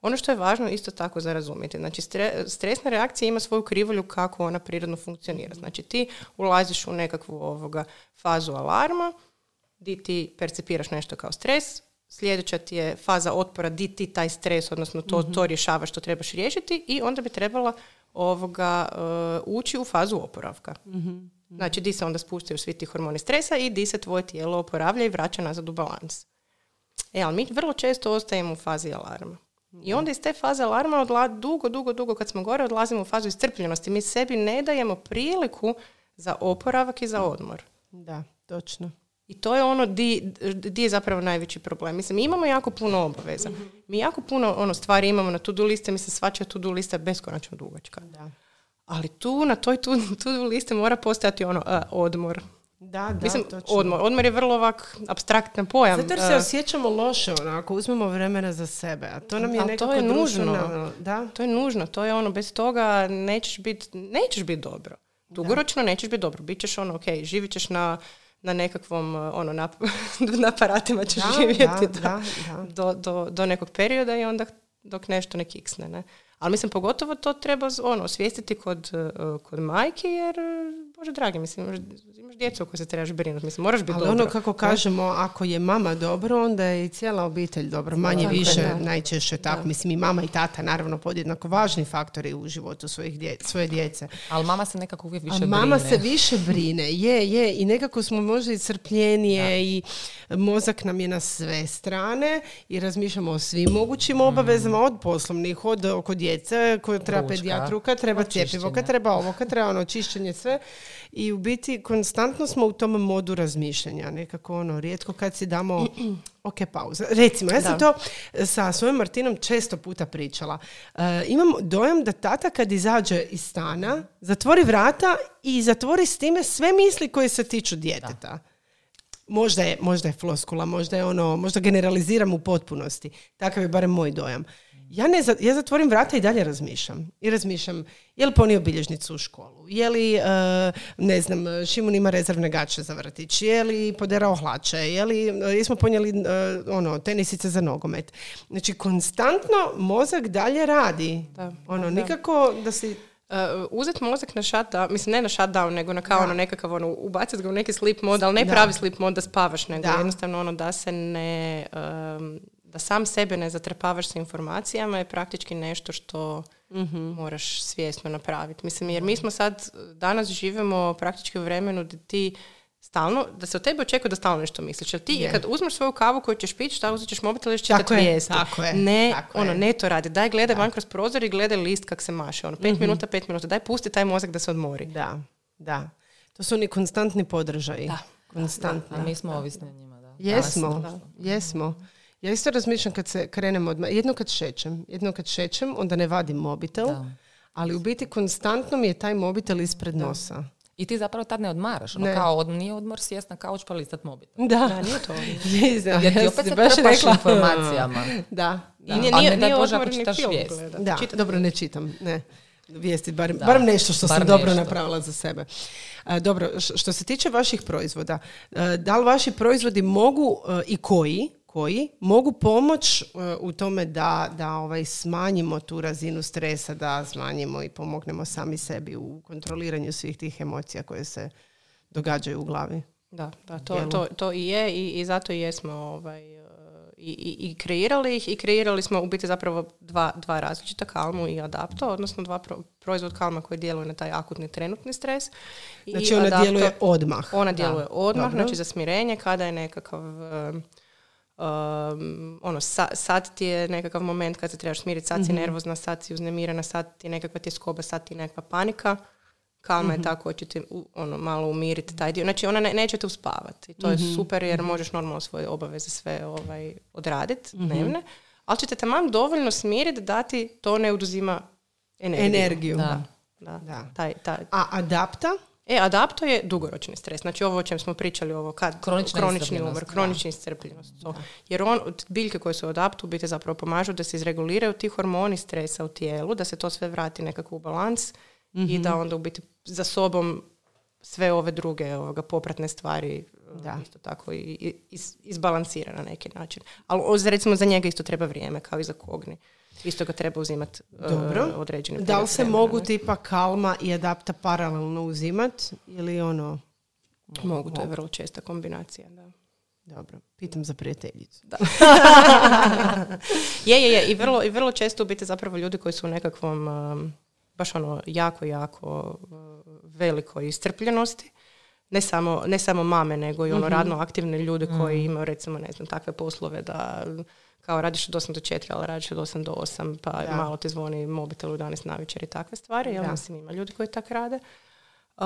ono što je važno isto tako za razumjeti, znači stre- stresna reakcija ima svoju krivulju kako ona prirodno funkcionira. Znači ti ulaziš u nekakvu ovoga fazu alarma, di ti percipiraš nešto kao stres, sljedeća ti je faza otpora di ti taj stres, odnosno to, to rješavaš što trebaš riješiti i onda bi trebala ovoga uh, ući u fazu oporavka. Znači di se onda spuštaju svi ti hormoni stresa i di se tvoje tijelo oporavlja i vraća nazad u balans. E, ali mi vrlo često ostajemo u fazi alarma. I onda iz te faze alarma odla, dugo, dugo, dugo kad smo gore odlazimo u fazu iscrpljenosti. Mi sebi ne dajemo priliku za oporavak i za odmor. Da, točno. I to je ono di, di je zapravo najveći problem. Mislim, mi imamo jako puno obaveza. Mi jako puno ono, stvari imamo na to-do liste. Mislim, svačija to-do lista je beskonačno dugačka. Da. Ali tu, na toj to- to-do liste mora postojati ono, a, odmor. Da, da, Mislim, točno. odmor. Odmor je vrlo ovak abstraktan pojam. Zato jer se A, osjećamo loše, onako, uzmemo vremena za sebe, a to nam je Ali nekako to je društveno, nužno. Da, To je nužno, to je ono, bez toga nećeš biti nećeš bit dobro. Dugoročno nećeš biti dobro. Bićeš ono, ok, živit ćeš na, na nekakvom, uh, ono, na, na aparatima ćeš Da, živjeti da, do, da. Do, do, do nekog perioda i onda dok nešto ne kiksne, ne. Ali mislim, pogotovo to treba ono, osvijestiti kod, uh, kod majke, jer, bože dragi, mislim, imaš, imaš djecu o kojoj se trebaš brinuti, mislim, moraš biti Ali dobro. ono kako kažemo, ako je mama dobro, onda je i cijela obitelj dobro. Manje Tako više, da. najčešće tako. Mislim, i mama i tata, naravno, podjednako važni faktori u životu svojih dje, svoje djece. Ali mama se nekako uvijek više A mama brine. se više brine, je, je. I nekako smo možda i crpljenije i mozak nam je na sve strane i razmišljamo o svim mogućim obavezama, od poslovnih, od oko djece, koje treba Ručka, pedijatru, kad treba cjepivo, treba ovo, kad treba ono čišćenje, sve. I u biti konstantno smo u tom modu razmišljanja. Nekako ono, rijetko kad si damo ok, pauza. Recimo, ja sam Da. to sa svojom Martinom često puta pričala. E, imam dojam da tata kad izađe iz stana, zatvori vrata i zatvori s time sve misli koje se tiču djeteta. Možda je, možda je floskula, možda je ono, možda generaliziram u potpunosti. Takav je barem moj dojam. Ja, ne, ja zatvorim vrata i dalje razmišljam. I razmišljam, je li ponio bilježnicu u školu? Je li, e, ne znam, Šimun ima rezervne gače za vrtić? Je li poderao hlače? Je li, e, jesmo ponijeli e, ono, tenisice za nogomet? Znači, konstantno mozak dalje radi. Da, ono, da. nikako da si... Uh, uzet mozak na shutdown, mislim ne na shutdown, nego na kao Da. ono nekakav ono, ubaciti ga u neki sleep mod, ali ne Da. pravi sleep mod da spavaš, nego Da. jednostavno ono da se ne, um, da sam sebe ne zatrpavaš sa informacijama je praktički nešto što Mhm. moraš svjesno napraviti. Mislim, jer mi smo sad, danas živimo praktički u vremenu da ti stalno, da se od tebe očekuje da stalno nešto misliš. Jer ti Je. kad uzmeš svoju kavu koju ćeš pići, šta uzet ćeš mobitel i ćeš čitati Tako je, vijesti. tako je, Ne, tako ono, je. ne to radi. Daj gledaj van kroz prozor i gledaj list kak se maše. Ono, pet minuta, pet minuta. Daj pusti taj mozak da se odmori. Da, da. To su oni konstantni podržaji. Da. Konstantni. A mi smo ovisni o njima, da. Jesmo, Danas- jesmo. Ja isto razmišljam kad se krenem odmah, jedno kad šećem, jedno kad šećem, onda ne vadim mobitel, Da. ali u biti konstantno mi je taj mobitel ispred nosa. I ti zapravo tad ne odmaraš. Ono Ne. kao, od, nije odmor sjest na kauč pa listat mobitel. Da, Da, nije to. Jer ti ja opet sam se baš trpaš rekla- informacijama. Da, da. I nije, A nije, ne nije odmorni čitaš film. Da, Čitati dobro, ne čitam, ne. Vijesti, barem, Da. barem nešto što sam Bar dobro nešto. napravila za sebe. A, dobro, š- što se tiče vaših proizvoda, e, da li vaši proizvodi mogu e, i koji, koji mogu pomoć e, u tome da, da ovaj, smanjimo tu razinu stresa, da smanjimo i pomognemo sami sebi u kontroliranju svih tih emocija koje se događaju u glavi. Da, da to, to, to i je i, i zato i jesmo ovaj, uh, i, i, i kreirali ih i kreirali smo u biti zapravo dva, dva različita kalmu i adapto, odnosno dva pro- proizvod kalma koji djeluje na taj akutni trenutni stres. I Znači ona Adapto- djeluje odmah. Ona djeluje odmah, Dobro. znači za smirenje kada je nekakav um, ono, sa- sad ti je nekakav moment kad se trebaš smiriti, sad si nervozna, sad si uznemirena, sad ti je nekakva tjeskoba, sad ti je nekakva panika. Kalma je tako, ćete ono, malo umiriti taj dio. Znači, ona ne, nećete uspavati. To je super jer možeš normalno svoje obaveze sve ovaj, odraditi dnevne. Ali ćete taman dovoljno smiriti da ti to ne oduzima energiju. Energiju. Da. Da. Da. Taj, taj. A adapta? E, adapto je dugoročni stres. Znači ovo o čem smo pričali, ovo kad Kronična kronični umor, da. kronična iscrpljenost. To. Jer on, biljke koje su u adaptu biti zapravo pomažu da se izreguliraju ti hormoni stresa u tijelu, da se to sve vrati nekako u balans i da onda u biti za sobom sve ove druge ovoga, popratne stvari Da. da. isto tako i, iz- izbalansira na neki način. Ali recimo za njega isto treba vrijeme, kao i za kogni. Isto ga treba uzimati Dobro. određeni Da li se vremena. mogu tipa kalma i adapta paralelno uzimat ili ono... Mogu, to je vrlo česta kombinacija. Da. Dobro, pitam za prijateljicu. Je, je, je. I vrlo, I vrlo često u biti zapravo ljudi koji su u nekakvom um, baš ono jako, jako uh, velikoj iscrpljenosti. Ne samo, ne samo mame, nego i ono radno aktivne ljude koji imaju recimo, ne znam, takve poslove da kao radiš od 8 do 4, ali radiš od 8 do 8, pa Da. malo ti zvoni mobitel u 11 navečer i takve stvari. Ja Da. mislim, ima ljudi koji tak rade. Uh,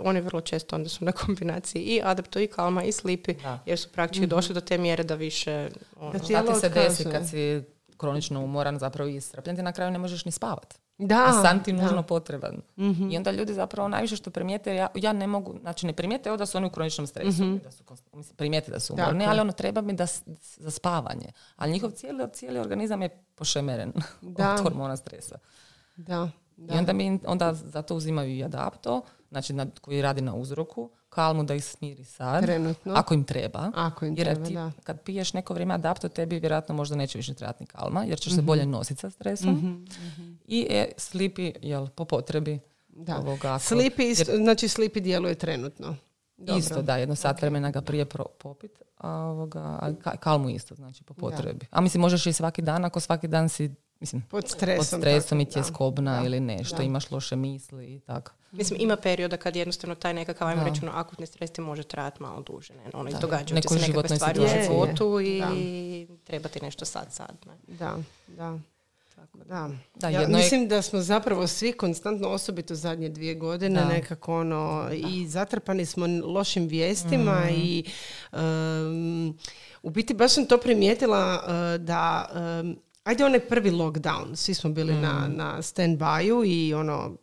oni vrlo često onda su na kombinaciji i adapto i kalma i slipi Da. jer su praktički došli do te mjere da više ono, Da ti- se desi kad si kronično umoran, zapravo i iscrpljen, ti na kraju ne možeš ni spavat. Da, A san ti da. nužno potreban. I onda ljudi zapravo najviše što primijete, ja, ja ne mogu, znači ne primijete da su oni u kroničnom stresu, da su, mislim, primijete da su umorni, Tako je. ali ono treba mi da, za spavanje. Ali njihov cijeli, cijeli organizam je pošemeren Da. od hormona stresa. Da, da. I onda mi onda zato uzimaju i adapto, znači na, koji radi na uzroku, kalmu da ih smiri sad, Trenutno. ako im treba. Ako im jer treba, ti, da. kad piješ neko vrijeme adapto, tebi vjerojatno možda neće više trebati ni kalma, jer ćeš se bolje nositi sa stresom. Mhm, I e, slipi, jel, po potrebi. Da. Ovoga, ako- Slipi, znači slipi djeluje trenutno. Dobro. Isto, da, jedno sat vremena ga prije pro, popit, a, ovoga, kalmu isto, znači po potrebi. A mislim, možeš i svaki dan, ako svaki dan si, mislim, Pod pod stresom. stresom i tako, ti je da. skobna Da. ili nešto, Da. imaš loše misli i tako. Mislim, ima perioda kad jednostavno taj nekakav, ajmo Da. reći, ono, akutni stres ti može trajati malo duže. Ne? Ono, Da. događaju ti se nekakve stvari u životu i Da. treba ti nešto sad, sad. Ne? Da, da. Da. Da, ja jedno je- mislim da smo zapravo svi konstantno, osobito zadnje dvije godine, Da. nekako ono, i zatrpani smo lošim vijestima Mm. i um, u biti baš sam to primijetila uh, da um, ajde onaj prvi lockdown, svi smo bili na, Mm. na stand-byu i ono,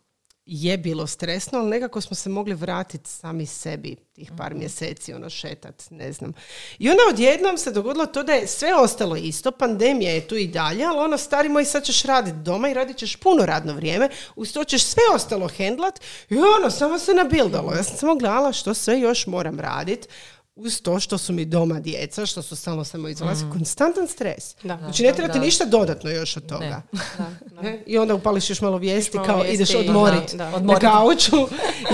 je bilo stresno, ali nekako smo se mogli vratiti sami sebi tih par Mhm. mjeseci, ono, šetat, ne znam. I onda odjednom se dogodilo to da je sve ostalo isto, pandemija je tu i dalje, ali ono, stari moj, sad ćeš raditi doma i radit ćeš puno radno vrijeme, uz to ćeš sve ostalo hendlat i ono, samo se nabildalo. Ja sam samo gledala što sve još moram raditi, uz to što su mi doma djeca, što su stalno samo izolaciji, konstantan stres. Da. Znači, ne Da, treba ti da. ništa dodatno još od toga. Ne? I onda upališ još malo vijesti, malo kao vijesti ideš i- odmorit da, da. na kauču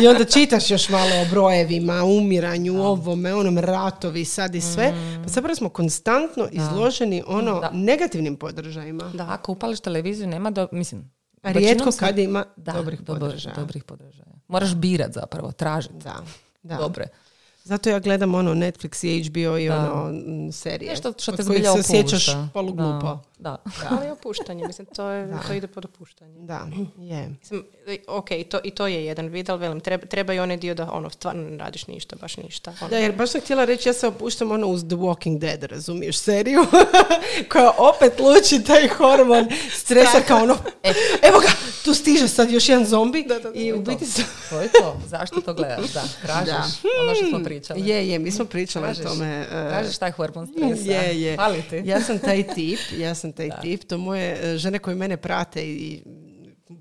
i onda čitaš još malo o brojevima, umiranju, ovome, onom ratovi, sad i sve. Pa zapravo smo konstantno izloženi ono Da. negativnim podržajima. Da. Ako upališ televiziju, nema do, mislim... Rijetko kad ima da, dobrih dobar- podržaja. Dobrih podržaja. Moraš birat zapravo, tražiti. Da, da. Dobre. Zato ja gledam ono Netflix i HBO i Da. ono m, serije. Nešto što od te kojih zbilja se osjećaš poluglupo. Da. Ali opuštanje, mislim, to, je, to ide pod opuštanje. Da, je. Mislim, e, ok, i to, i to je jedan vid, ali velim, treba, treba i onaj dio da ono, stvarno ne radiš ništa, baš ništa. Ono. Da, jer baš sam htjela reći, ja se opuštam ono uz The Walking Dead, razumiješ, seriju, koja opet luči taj hormon stresa kao ono, evo ga, tu stiže sad još jedan zombi i u biti. To je to. Zašto to gledaš? Da, tražiš ono što smo pričali. Je, je, mi smo pričali Tražiš. o tome. e, Tražiš taj hormon stresa. Je, je. Fali ti. Ja sam taj tip, ja sam taj tip. To moje e, žene koje mene prate i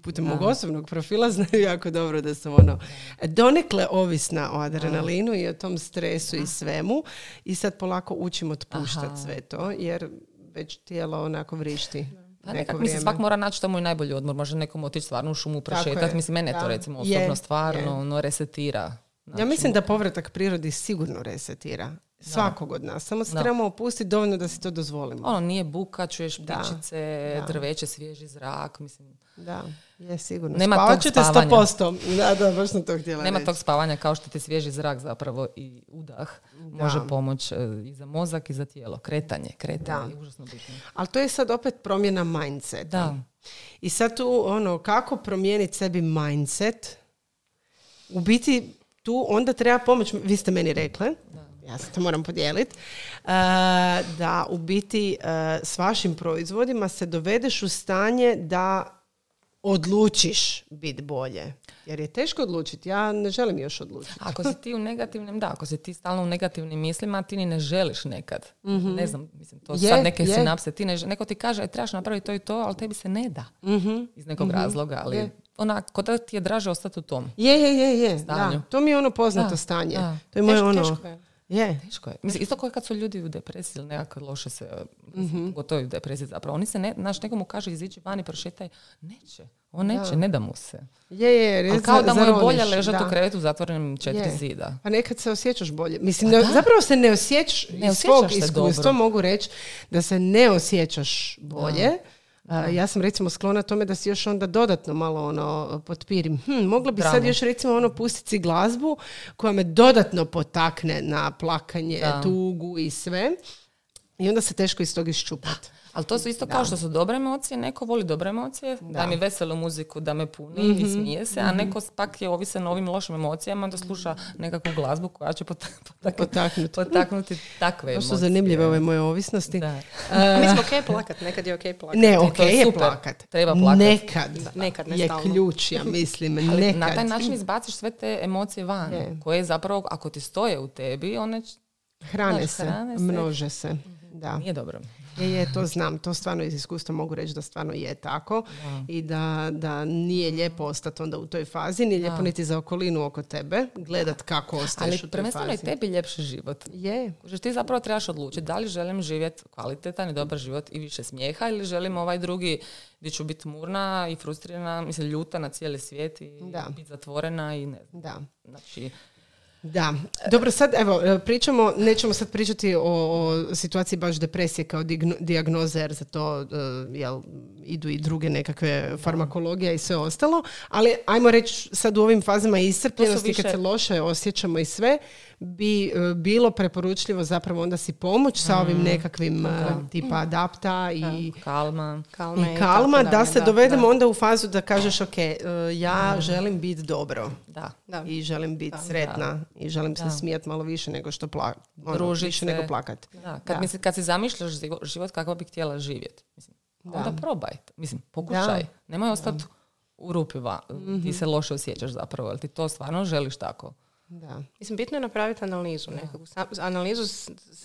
putem mog osobnog profila znaju jako dobro da sam ono donekle ovisna o adrenalinu i o tom stresu i svemu i sad polako učim otpuštati sve to jer već tijelo onako vrišti Pa neko nekak, vrijeme. mislim, svak mora naći što mu je najbolji odmor. Može nekom otići stvarno u šumu prošetati. Mislim, mene to recimo Je, osobno stvarno je. ono, resetira. Znači, Ja mislim da povratak prirodi sigurno resetira svakog od nas. Samo se Da. trebamo opustiti dovoljno da si to dozvolimo. Ono, nije buka, čuješ ptičice, Da. drveće, svježi zrak. Mislim, Da, je sigurno. Nema Spavat tog ćete spavanja. 100%. Da, da, baš sam to htjela nema reći. tog spavanja kao što ti svježi zrak zapravo i udah može pomoći i za mozak i za tijelo. Kretanje, kretanje Da. je užasno bitno. Ali to je sad opet promjena mindseta. Da. I sad tu, ono, kako promijeniti sebi mindset u biti tu onda treba pomoć, vi ste meni rekle, ja se to moram podijeliti, da u biti e, s vašim proizvodima se dovedeš u stanje da odlučiš biti bolje. Jer je teško odlučiti. Ja ne želim još odlučiti. Ako si ti u negativnim, da, ako si ti stalno u negativnim mislima, ti ni ne želiš nekad. Mhm. Ne znam, mislim, to je, sad neke je. sinapse. Ti ne, neko ti kaže, trebaš napraviti to i to, ali tebi se ne da. mm Iz nekog mm razloga, ali je. Onak, kod da ti je draže ostati u tom. Je, je, je, je. Da. To mi je ono poznato stanje. To je moje ono... Teško je. Je. Teško je. Mislim, isto kao kad su ljudi u depresiji ili nekako loše se, mm-hmm. gotovo u depresiji zapravo. Oni se ne, znaš, nekomu kaže iziđi vani, prošetaj. Neće. On neće, ne da mu se. Je, je, Ali kao da mu je bolje ležati u krevetu zatvorenim četiri zida. Pa nekad se osjećaš bolje. Mislim, pa zapravo se ne osjećaš, ne iz svog iskustva mogu reći da se ne osjećaš bolje. Ja sam recimo sklona tome da si još onda dodatno malo ono potpirim. Hm, mogla bi sad još recimo ono pustiti glazbu koja me dodatno potakne na plakanje, tugu i sve. I onda se teško iz toga iščupati. Ali to su isto kao što su dobre emocije, neko voli dobre emocije, da, mi veselu muziku, da me puni i mhm. smije se, a mhm. neko pak je ovisan ovim lošim emocijama, da sluša nekakvu glazbu koja će potaknuti, potaknuti takve emocije. To su zanimljive ove moje ovisnosti. Da. Mi smo ok plakat, nekad je ok plakat. Ne, ok je, plakat. Treba plakat. Nekad, nekad ne je ključ, ja mislim. nekad. Na taj način izbaciš sve te emocije van, koje zapravo, ako ti stoje u tebi, one Hrane, se, množe se. Da. Nije dobro. Je, je, to znam. To stvarno iz iskustva mogu reći da stvarno je tako. I da, da nije lijepo ostati onda u toj fazi, nije lijepo niti za okolinu oko tebe, gledat kako ostaješ Ali u toj fazi. Ali je tebi ljepši život. Je. Že ti zapravo trebaš odlučiti da li želim živjeti kvalitetan i dobar život i više smijeha ili želim ovaj drugi gdje ću biti murna i frustrirana, mislim ljuta na cijeli svijet i biti zatvorena i ne znam. Da. Znači, da, dobro sad evo e, pričamo, nećemo sad pričati o, o situaciji baš depresije kao dijagnoze jer za to uh, jel, idu i druge nekakve farmakologije i sve ostalo, ali ajmo reći sad u ovim fazama iscrpljenosti više... kad se loše osjećamo i sve, bi e, bilo preporučljivo zapravo onda si pomoć sa ovim mm. nekakvim tipa adapta i kalma, kalma i kalma da, se dovedemo onda u fazu da kažeš ok, ja mm. želim biti dobro da. i želim biti sretna i želim se smijati malo više nego što pla- ono, više nego plakat. Da. Kad, Mislim, kad si zamišljaš život kako bi htjela živjeti, mislim, onda probaj. Mislim, pokušaj. Nemoj ostati u rupiva. Ti mhm. se loše osjećaš zapravo, ali ti to stvarno želiš tako. Da. Mislim, bitno je napraviti analizu, nekakvu analizu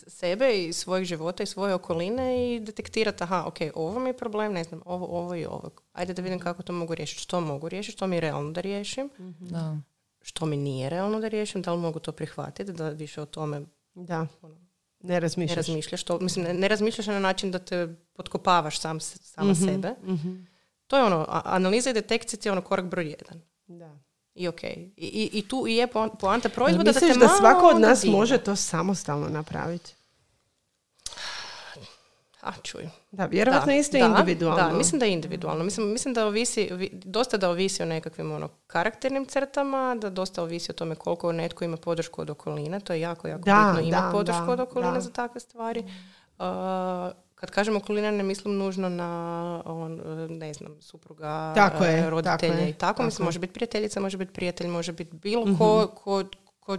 sebe i svojeg života i svoje okoline i detektirati, aha, ok, ovo mi je problem, ne znam, ovo, ovo i ovo. Ajde da vidim kako to mogu riješiti, što mogu riješiti, što mi je realno da riješim. Mhm. Da što mi nije realno da riješim, da li mogu to prihvatiti, da više o tome da. Ono, ne razmišljaš. Ne razmišljaš, to, mislim, ne, ne, razmišljaš na način da te potkopavaš sam, sama mm sebe. mm To je ono, analiza i detekcija je ono korak broj jedan. Da. I ok. I, i, i tu je poanta proizvoda da te da svako od nas može to samostalno napraviti? A, čuj. Da, vjerojatno isto da, individualno. Da, mislim da je individualno. Mislim, mislim da ovisi, dosta da ovisi o nekakvim ono, karakternim crtama, da dosta ovisi o tome koliko netko ima podršku od okoline. To je jako, jako da, bitno. Ima podršku od okoline za takve stvari. Uh, kad kažem okolina ne mislim nužno na on, ne znam, supruga, tako je, roditelje tako i tako. tako. Mislim, može biti prijateljica, može biti prijatelj, može biti bilo mm ko, ko, ko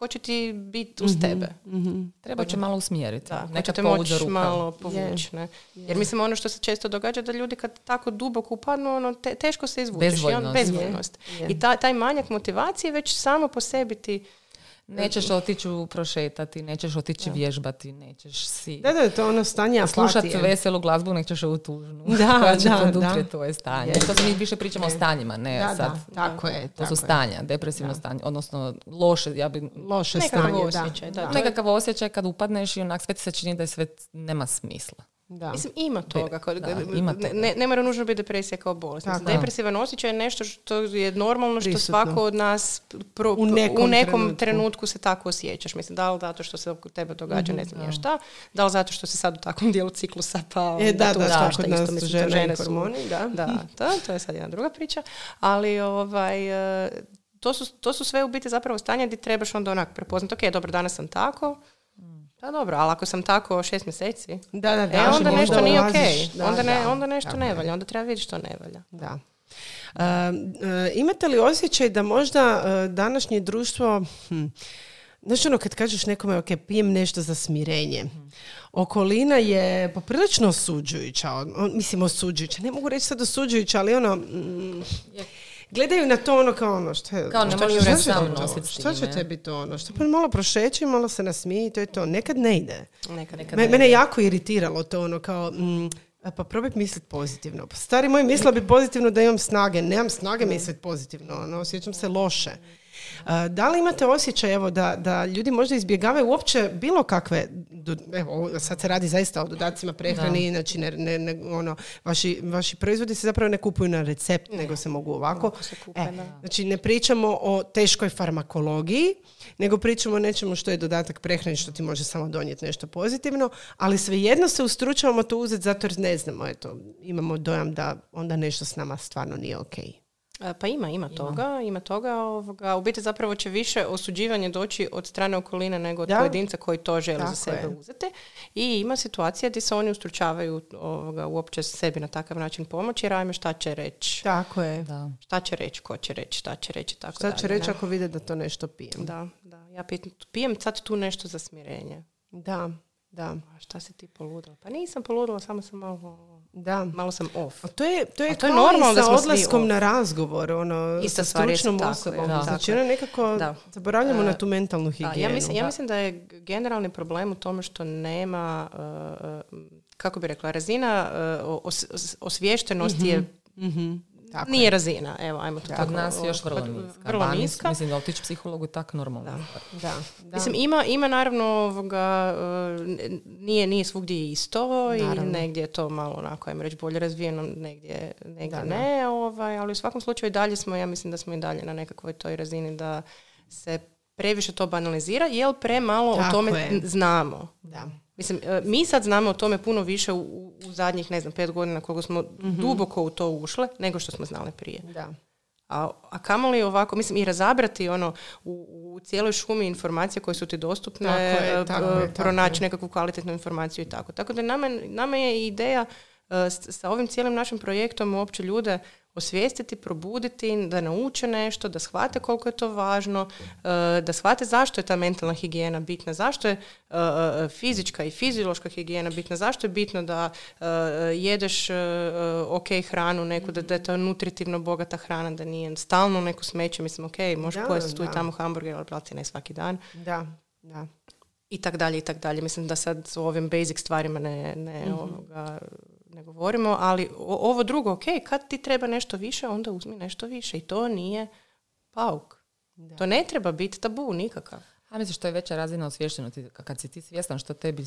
ko će ti biti uz mhm, tebe. Mm-hmm. Treba će malo usmjeriti. Da, Neka te moći malo povući. Ne? Jer mislim ono što se često događa da ljudi kad tako duboko upadnu, ono, teško se izvučeš. Bezvoljnost. bezvoljnost. I taj manjak motivacije već samo po sebi ti Nećeš otići prošetati, nećeš otići vježbati, nećeš si... Da, da, to ono stanje Slušati veselu glazbu, nećeš ovu tužnu. Da, koja će da, tvoje stanje. To se mi više pričamo o stanjima, ne da, sad. Da, tako je. To su stanja, depresivno stanje, odnosno loše, ja bi... Loše stanje, osjećaj, da. Nekakav osjećaj kad upadneš i onak sve ti se čini da je sve nema smisla. Da. Mislim, ima toga. Kod, da, ima toga. Ne, ne mora nužno biti depresija kao bolest. Mislim, depresivan osjećaj je nešto što je normalno, što svako od nas pro, u nekom, u nekom trenutku. trenutku. se tako osjećaš. Mislim, da li zato što se oko tebe događa, ne znam ja šta, da li zato što se sad u takvom dijelu ciklusa pa e, da, da, da, da, kod nas isto, žene, žene su, hormoni, da. da to, to je sad jedna druga priča. Ali ovaj, e, to su, to su sve u biti zapravo stanja gdje trebaš onda onak prepoznati, ok, dobro, danas sam tako, da dobro, ali ako sam tako šest mjeseci, da, da, da, e, onda nešto nije ok. onda, ne, onda nešto ne valja, onda treba vidjeti što ne valja. Da. Uh, imate li osjećaj da možda današnje društvo, hm, Znači ono kad kažeš nekome, ok, pijem nešto za smirenje. Okolina je poprilično osuđujuća. mislim osuđujuća. Ne mogu reći sad osuđujuća, ali ono... Mm, gledaju na to ono kao ono što. Kao ne možeš što, sam Što će tebi to ono? Što pa malo prošeći, malo se nasmiji, to je to. Nekad ne ide. Nekad, nekad ne Mene je jako iritiralo to ono kao... Mm, pa probaj misliti pozitivno. Pa stari moj mislila bi pozitivno da imam snage. Nemam snage misliti pozitivno. Ono, osjećam se loše. Da li imate osjećaj evo, da, da ljudi možda izbjegavaju uopće bilo kakve, evo sad se radi zaista o dodacima prehrani, znači ne, ne, ne, ono, vaši, vaši proizvodi se zapravo ne kupuju na recept, nego se mogu ovako. e, znači ne pričamo o teškoj farmakologiji, nego pričamo o nečemu što je dodatak prehrani, što ti može samo donijeti nešto pozitivno, ali svejedno se ustručavamo to uzeti zato jer ne znamo, eto, imamo dojam da onda nešto s nama stvarno nije okej. E, pa ima, ima toga, ima toga. Ovoga. U biti zapravo će više osuđivanje doći od strane okoline nego od pojedinca koji to želi za sebe uzeti. I ima situacija gdje se oni ustručavaju ovoga, uopće sebi na takav način pomoći jer ajme šta će reći. Tako je. Da. Šta će reći, ko će reći, šta će reći, tako Šta će reći ako vide da to nešto pijem. Da, da. Ja pijem sad tu nešto za smirenje. Da, da. A šta si ti poludila? Pa nisam poludila, samo sam malo da. Malo sam off. A to je, to je, to je normalno da smo odlaskom na razgovor, ono, Ista sa stručnom osobom. Da. Znači, ono nekako da. zaboravljamo na tu mentalnu higijenu. ja, mislim, ja mislim da je generalni problem u tome što nema, uh, kako bi rekla, razina uh, os, osviještenosti je mm tako Nije je. razina, evo, ajmo to tako. Kod nas još vrlo niska. Vrlo niska. Mislim da otići psihologu je tako normalno. Da. Da. da. Mislim, ima, ima naravno ovoga, e, nije, nije svugdje isto naravno. i negdje je to malo onako, ajmo reći, bolje razvijeno, negdje, negdje da, ne, ovaj, ali u svakom slučaju i dalje smo, ja mislim da smo i dalje na nekakvoj toj razini da se previše to banalizira, jer premalo tako o tome je. znamo. Da. Mislim, e, mi sad znamo o tome puno više u, u zadnjih, ne znam, pet godina koliko smo mm duboko u to ušle, nego što smo znali prije. Da. A, a kamoli ovako, mislim, i razabrati ono u, u cijeloj šumi informacija koje su ti dostupne, tako je, e, tako pronaći nekakvu kvalitetnu informaciju i tako. Tako da nama, nama je ideja uh, sa ovim cijelim našim projektom uopće ljude osvijestiti, probuditi, da nauče nešto, da shvate koliko je to važno, e, da shvate zašto je ta mentalna higijena bitna, zašto je e, e, fizička i fiziološka higijena bitna, zašto je bitno da jedeš ok hranu neku, da, je to nutritivno bogata hrana, da nije stalno neko smeće, mislim ok, možeš pojesti tu i tamo hamburger, ali plati ne svaki dan. Da, da. I tak dalje, i tak dalje. Mislim da sad s ovim basic stvarima ne, ne mm ovoga, ne govorimo, ali ovo drugo, ok, kad ti treba nešto više, onda uzmi nešto više i to nije pauk. To ne treba biti tabu nikakav. A misliš što je veća razina osviještenosti kad si ti svjestan što tebi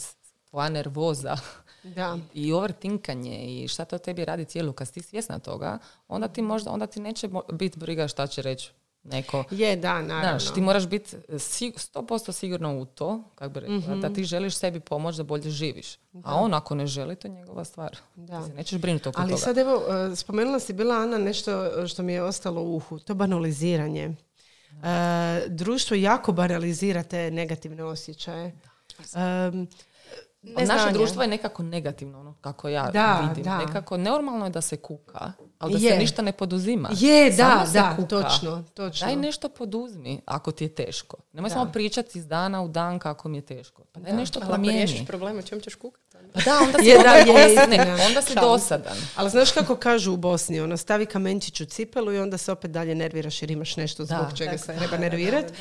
tvoja nervoza da. i overtinkanje i šta to tebi radi cijelu, kad si ti svjesna toga, onda ti možda, onda ti neće biti briga šta će reći neko. Je, da, naravno. Znaš, ti moraš biti sto posto sigurno u to, kako bi rekla, da mhm. ti želiš sebi pomoći da bolje živiš. A on ako ne želi, to je njegova stvar. Da. Ti se nećeš brinuti oko Ali toga. sad evo, e, spomenula si bila Ana nešto što mi je ostalo u uhu, to banaliziranje. Uh, društvo jako banalizira te negativne osjećaje. Um, Naše društvo je nekako negativno, ono, kako ja da, vidim. Da. Nekako normalno je da se kuka, ali da se ništa ne poduzima. Je, da, da, točno, točno. Daj nešto poduzmi ako ti je teško. Nemoj samo pričati iz dana u dan kako mi je teško. Pa daj nešto promijeni. Ako probleme, čem ćeš kukati? Pa da, onda si, je, da, je, ne, onda si dosadan. Ali znaš kako kažu u Bosni, ono, stavi kamenčić u cipelu i onda se opet dalje nerviraš jer imaš nešto zbog čega se treba nervirati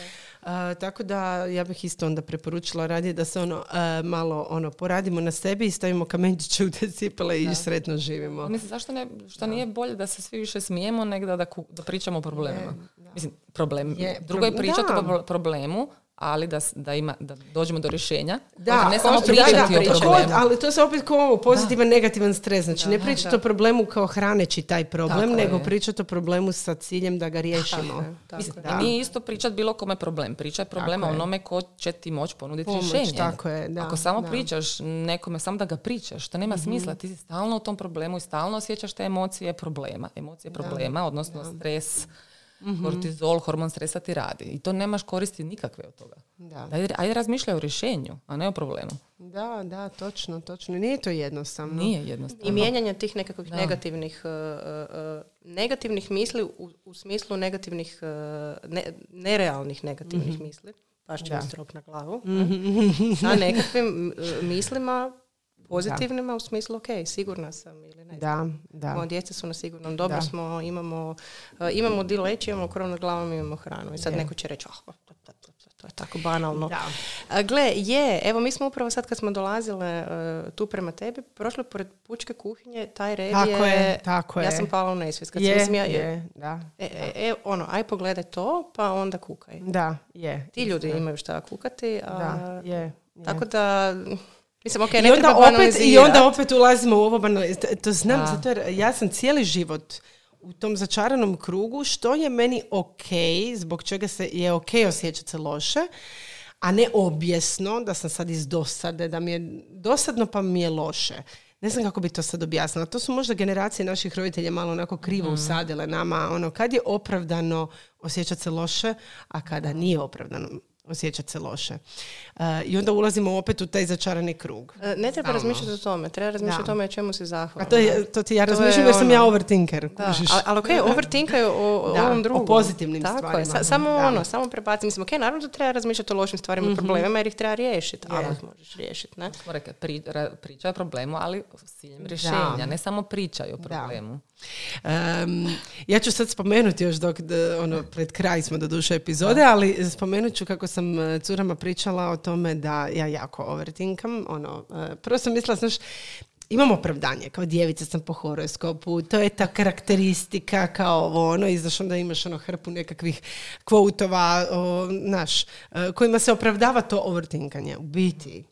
tako da ja bih isto onda preporučila radije da se ono malo ono poradimo na sebi i stavimo kamenčiće u te cipele i sretno živimo. Mislim, zašto ne, što nije bolje da se svi više smijemo nego da, da, pričamo o problemima? Mislim, problem. Je, Drugo je pričati o problemu, ali da, da, ima, da dođemo do rješenja. Da, ne samo pričati o problemu. ali to se opet kao ovo, pozitivan, negativan stres. Znači ne pričati o problemu kao hraneći taj problem, nego pričati o problemu sa ciljem da ga riješimo. Tako, nije isto pričati bilo kome problem. Pričaj problema onome ko će ti moći ponuditi Pomoć, rješenje. Tako je, da, Ako samo pričaš nekome, samo da ga pričaš, to nema mm smisla. Ti si stalno u tom problemu i stalno osjećaš te emocije problema. Emocije problema, odnosno stres, Kortizol, hormon stresa ti radi. I to nemaš koristi nikakve od toga. Da. Ajde, ajde razmišljaj o rješenju, a ne o problemu. da, da, točno, točno. Nije to jednostavno. Nije jednostavno. I mijenjanje tih nekakvih negativnih, uh, uh, negativnih misli u, u smislu negativnih, uh, ne- nerealnih negativnih misli. Baš će mi strop na glavu. Sa nekakvim uh, mislima pozitivnima u smislu ok, sigurna sam ili ne. Da, da. Moje djeca su na sigurnom, dobro Da. smo, imamo, uh, imamo di leći, imamo krov nad glavom, imamo hranu. I sad Je. neko će reći, oh, to, to, to, to, to je tako banalno. Da. A, gle, je, evo mi smo upravo sad kad smo dolazile uh, tu prema tebi, prošle pored pučke kuhinje, taj red Tako je... je, tako ja je. sam pala u nesvijest. Kad Je, sam, ja- je, da. E, e, e, ono, aj pogledaj to, pa onda kukaj. Da, je. Ti ljudi imaju šta kukati, a, Da, je. tako da, mislim, ok, I onda, opet, I onda opet ulazimo u ovo banaliz- To znam, Da. zato jer ja sam cijeli život u tom začaranom krugu što je meni ok, zbog čega se je ok osjećati se loše, a ne objesno, da sam sad iz dosade, da mi je dosadno pa mi je loše. Ne znam kako bi to sad objasnila. To su možda generacije naših roditelja malo onako krivo usadile nama. Ono, kad je opravdano osjećati se loše, a kada nije opravdano osjećati se loše. E, I onda ulazimo opet u taj začarani krug. E, Ne treba razmišljati o tome, treba razmišljati o tome čemu si zahvalna. A to, je, to ti ja To je razmišljam jer sam ja ono- overthinker. Da, ali, ali ok, overthinkaju o, o Da, ovom o drugom. pozitivnim Tako stvarima. Je, sa- samo Da. ono, samo prebaci. Mislim, ok, naravno da treba razmišljati o lošim stvarima i problemima jer ih treba riješiti, ali ih možeš riješiti, ne? Smo rekli, pri, pričaj o problemu, ali s ciljem rješenja, ne samo pričaj o problemu. Em, ja ću sad spomenuti još dok, ono, pred kraj smo do duše epizode, ali spomenut ću kako sam e, curama pričala o tome da ja jako overthinkam. Ono, e, prvo sam mislila, znaš, imam opravdanje, kao djevica sam po horoskopu, to je ta karakteristika kao ovo, ono, i znaš, onda imaš ono hrpu nekakvih kvotova, o, znaš, e, kojima se opravdava to overthinkanje. U biti,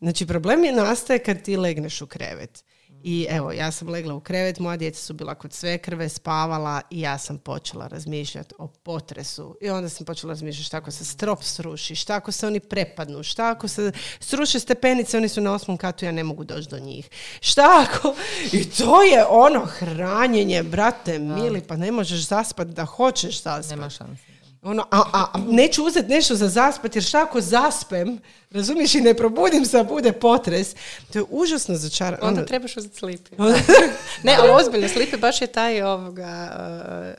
Znači, problem je nastaje kad ti legneš u krevet. I evo, ja sam legla u krevet, moja djeca su bila kod svekrve, spavala i ja sam počela razmišljati o potresu. I onda sam počela razmišljati šta ako se strop sruši, šta ako se oni prepadnu, šta ako se sruše stepenice, oni su na osmom katu, ja ne mogu doći do njih. Šta ako... I to je ono hranjenje, brate, mili, pa ne možeš zaspat da hoćeš zaspat. Nema šanse. Ono, a, a, neću uzeti nešto za zaspat, jer šta ako zaspem, razumiješ, i ne probudim se, bude potres. To je užasno začarano. Onda trebaš uzeti slipi. ne, ali ozbiljno, slipi baš je taj ovoga,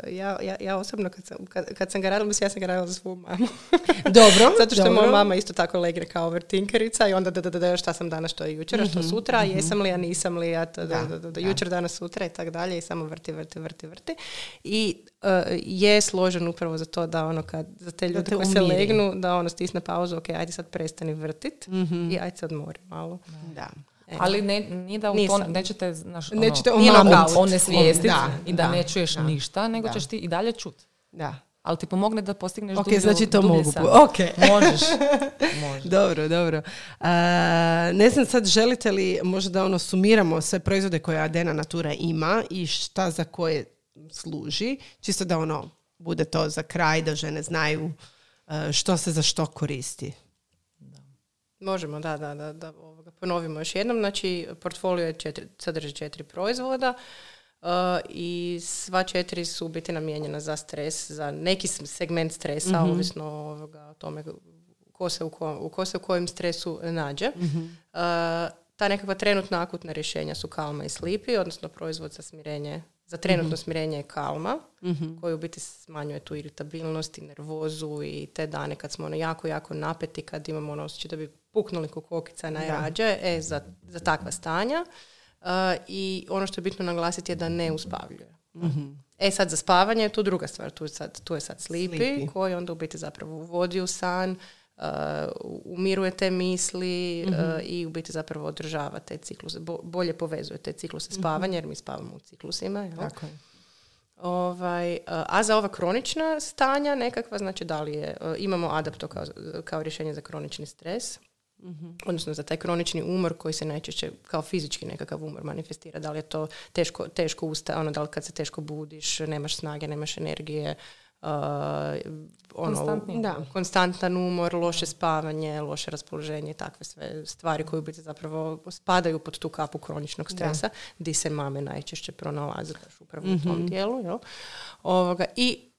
uh, ja, ja, ja osobno kad sam, kad, kad sam ga radila, mislim ja sam ga radila za svu mamu. Dobro, Zato što je moja mama isto tako legne kao overthinkerica i onda da, da, da, da, šta sam danas, što je jučer, a što sutra, a jesam li, a nisam li, a to, da, Mhm, Da, da, da, da, da. jučer, danas, sutra i tako dalje i samo vrti, vrti, vrti, vrti. I je složen upravo za to da ono kad, za te ljude te koji se legnu, da ono stisne pauzu, ok, ajde sad prestani vrtit Mhm. i ajde se odmori malo. Da. E. Ali ne, nije da u to nećete, znaš, Nećete ono, knockout. onesvijestiti Da, i da, da, ne čuješ da. ništa, nego Da. ćeš ti i dalje čut. Da. Ali ti pomogne da postigneš Ok, dublju- znači to mogu. pu- Ok. Možeš. Možeš. Dobro, dobro. A, ne znam sad, želite li možda da ono sumiramo sve proizvode koje Adena Natura ima i šta za koje služi, čisto da ono bude to za kraj, da žene znaju e, što se za što koristi. Možemo, da, da, da, da ovoga, ponovimo još jednom. Znači, portfolio je četiri, sadrži četiri proizvoda uh, i sva četiri su biti namijenjena za stres, za neki segment stresa, ovisno ovoga, o tome ko se u, ko, u ko se u kojem stresu nađe. Uh, ta nekakva trenutna akutna rješenja su kalma i slipi, odnosno proizvod za smirenje za trenutno smirenje je kalma, koji u biti smanjuje tu iritabilnost i nervozu i te dane kad smo ono jako, jako napeti, kad imamo ono osjećaj da bi puknuli ko kokica najrađe, e, za, za takva stanja. Uh, I ono što je bitno naglasiti je da ne uspavljuje. E sad za spavanje je tu druga stvar, tu sad, tu je sad Sleepy. koji onda u biti zapravo uvodi u san, uh, umiruje te misli uh, i u biti zapravo održava te cikluse, bo- bolje povezuje te cikluse spavanja jer mi spavamo u ciklusima. jel? Tako je. Ovaj, a za ova kronična stanja nekakva, znači da li je, uh, imamo adapto kao, kao rješenje za kronični stres, odnosno za taj kronični umor koji se najčešće kao fizički nekakav umor manifestira, da li je to teško, teško usta, ono da li kad se teško budiš, nemaš snage, nemaš energije, uh, ono, Konstantni Da. konstantan umor, loše spavanje, loše raspoloženje i takve sve stvari koje u biti zapravo spadaju pod tu kapu kroničnog stresa, di se mame najčešće pronalaze baš upravo u tom dijelu. Jel? Ovoga, I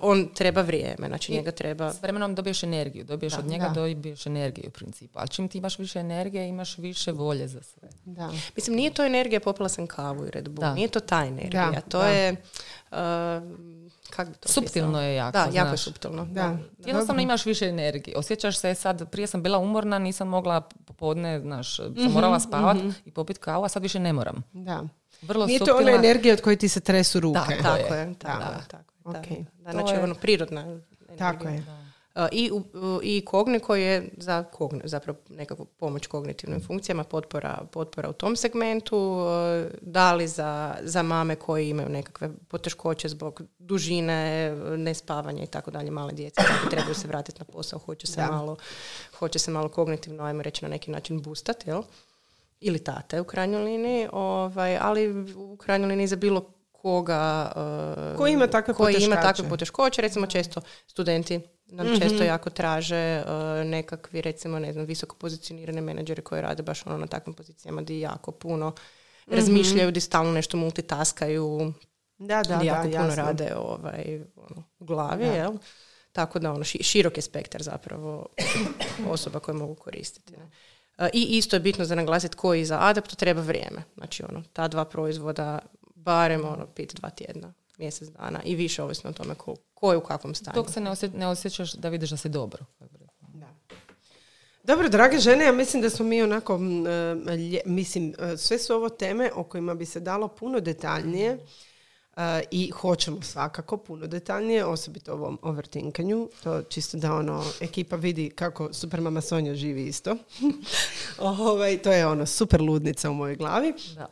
on treba vrijeme, znači njega treba... S vremenom dobiješ energiju, dobiješ Da, od njega da. dobiješ energiju u principu. Ali čim ti imaš više energije, imaš više volje za sve. Da. Mislim, nije to energija, popila sam kavu i Red Bull, Da. nije to ta energija, Da, to da. je... Uh, kak bi to Suptilno je jako, Da, jako je znaš. suptilno. Da. Ti jednostavno imaš više energije. Osjećaš se sad, prije sam bila umorna, nisam mogla popodne, znaš, sam Mhm, morala spavat i popit kavu, a sad više ne moram. Da. Vrlo Nije to suptilna. ona energija od koje ti se tresu ruke. Tako Tako je. je, tako Da. je, tako je. da. Ok. Da, To znači je- ono prirodna energija. Tako je. Uh, I, u- u- i kogni koji je za kogni, zapravo nekakvu pomoć kognitivnim funkcijama, potpora, potpora u tom segmentu, uh, da li za, za mame koji imaju nekakve poteškoće zbog dužine, nespavanja i tako dalje, male djece, koji trebaju se vratiti na posao, hoće se Da. malo, hoće se malo kognitivno, ajmo reći, na neki način boostati, jel? Ili tate u krajnjoj liniji, ovaj, ali u krajnjoj liniji za bilo koga uh, Koji ima takve koji ima poteškoće. takve poteškoće. Recimo često studenti nam Mhm. često jako traže uh, nekakvi recimo ne znam visoko pozicionirane menadžere koji rade baš ono na takvim pozicijama gdje jako puno Mhm. razmišljaju, gdje stalno nešto multitaskaju, Da, da, da, jako puno jasno. rade ovaj, ono, u glavi, Da. jel? Tako da ono, ši- širok je spektar zapravo osoba koje mogu koristiti. Ne? E, I isto je bitno za naglasiti koji za adaptu treba vrijeme. Znači ono, ta dva proizvoda barem ono, pit dva tjedna, mjesec dana i više ovisno o tome ko, ko je u kakvom stanju. Dok se ne, osje- ne osjećaš da vidiš da si dobro. Da. Dobro, drage žene, ja mislim da smo mi onako, e, lje- mislim, e, sve su ovo teme o kojima bi se dalo puno detaljnije e, i hoćemo svakako puno detaljnije, osobito ovom overtinkanju, to čisto da ono, ekipa vidi kako Supermama Sonja živi isto. ovaj, to je ono, super ludnica u mojoj glavi. Da.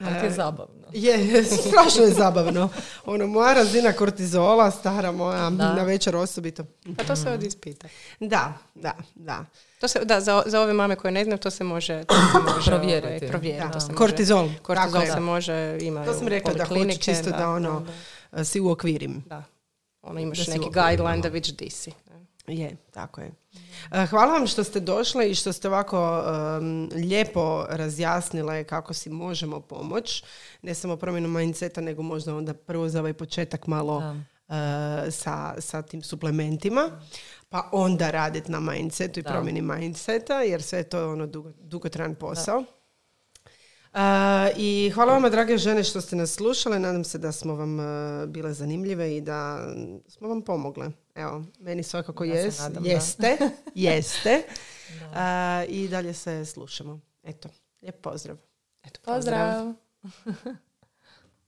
Ali ti je zabavno. Je, je, strašno je zabavno. Ono, moja razina kortizola, stara moja, Da. na večer osobito. Pa to se ovdje ispita. Da, da, da. To se, da, za, za ove mame koje ne znaju, to se može, to se može Provjeriti. ovaj, provjeriti. Da. To se može- Kortizol. Kortizol se može, ima To sam rekla da hoću čisto da, ono Da, si uokvirim. da. Ono, imaš neki guideline da vidiš di si. Je, tako je. E, Hvala vam što ste došle i što ste ovako em, lijepo razjasnile kako si možemo pomoć. Ne samo promjenom mindseta, nego možda onda prvo za ovaj početak malo e, sa, sa tim suplementima. Pa onda raditi na mindsetu i Da. promjeni mindseta, jer sve je to ono dugo, dugotrajan posao. E, I hvala vama, drage žene, što ste nas slušale. Nadam se da smo vam bile zanimljive i da smo vam pomogle. Evo, meni svakako Ja da. jeste, jeste. E, I dalje se slušamo. Eto, lijep pozdrav. Eto, Pozdrav.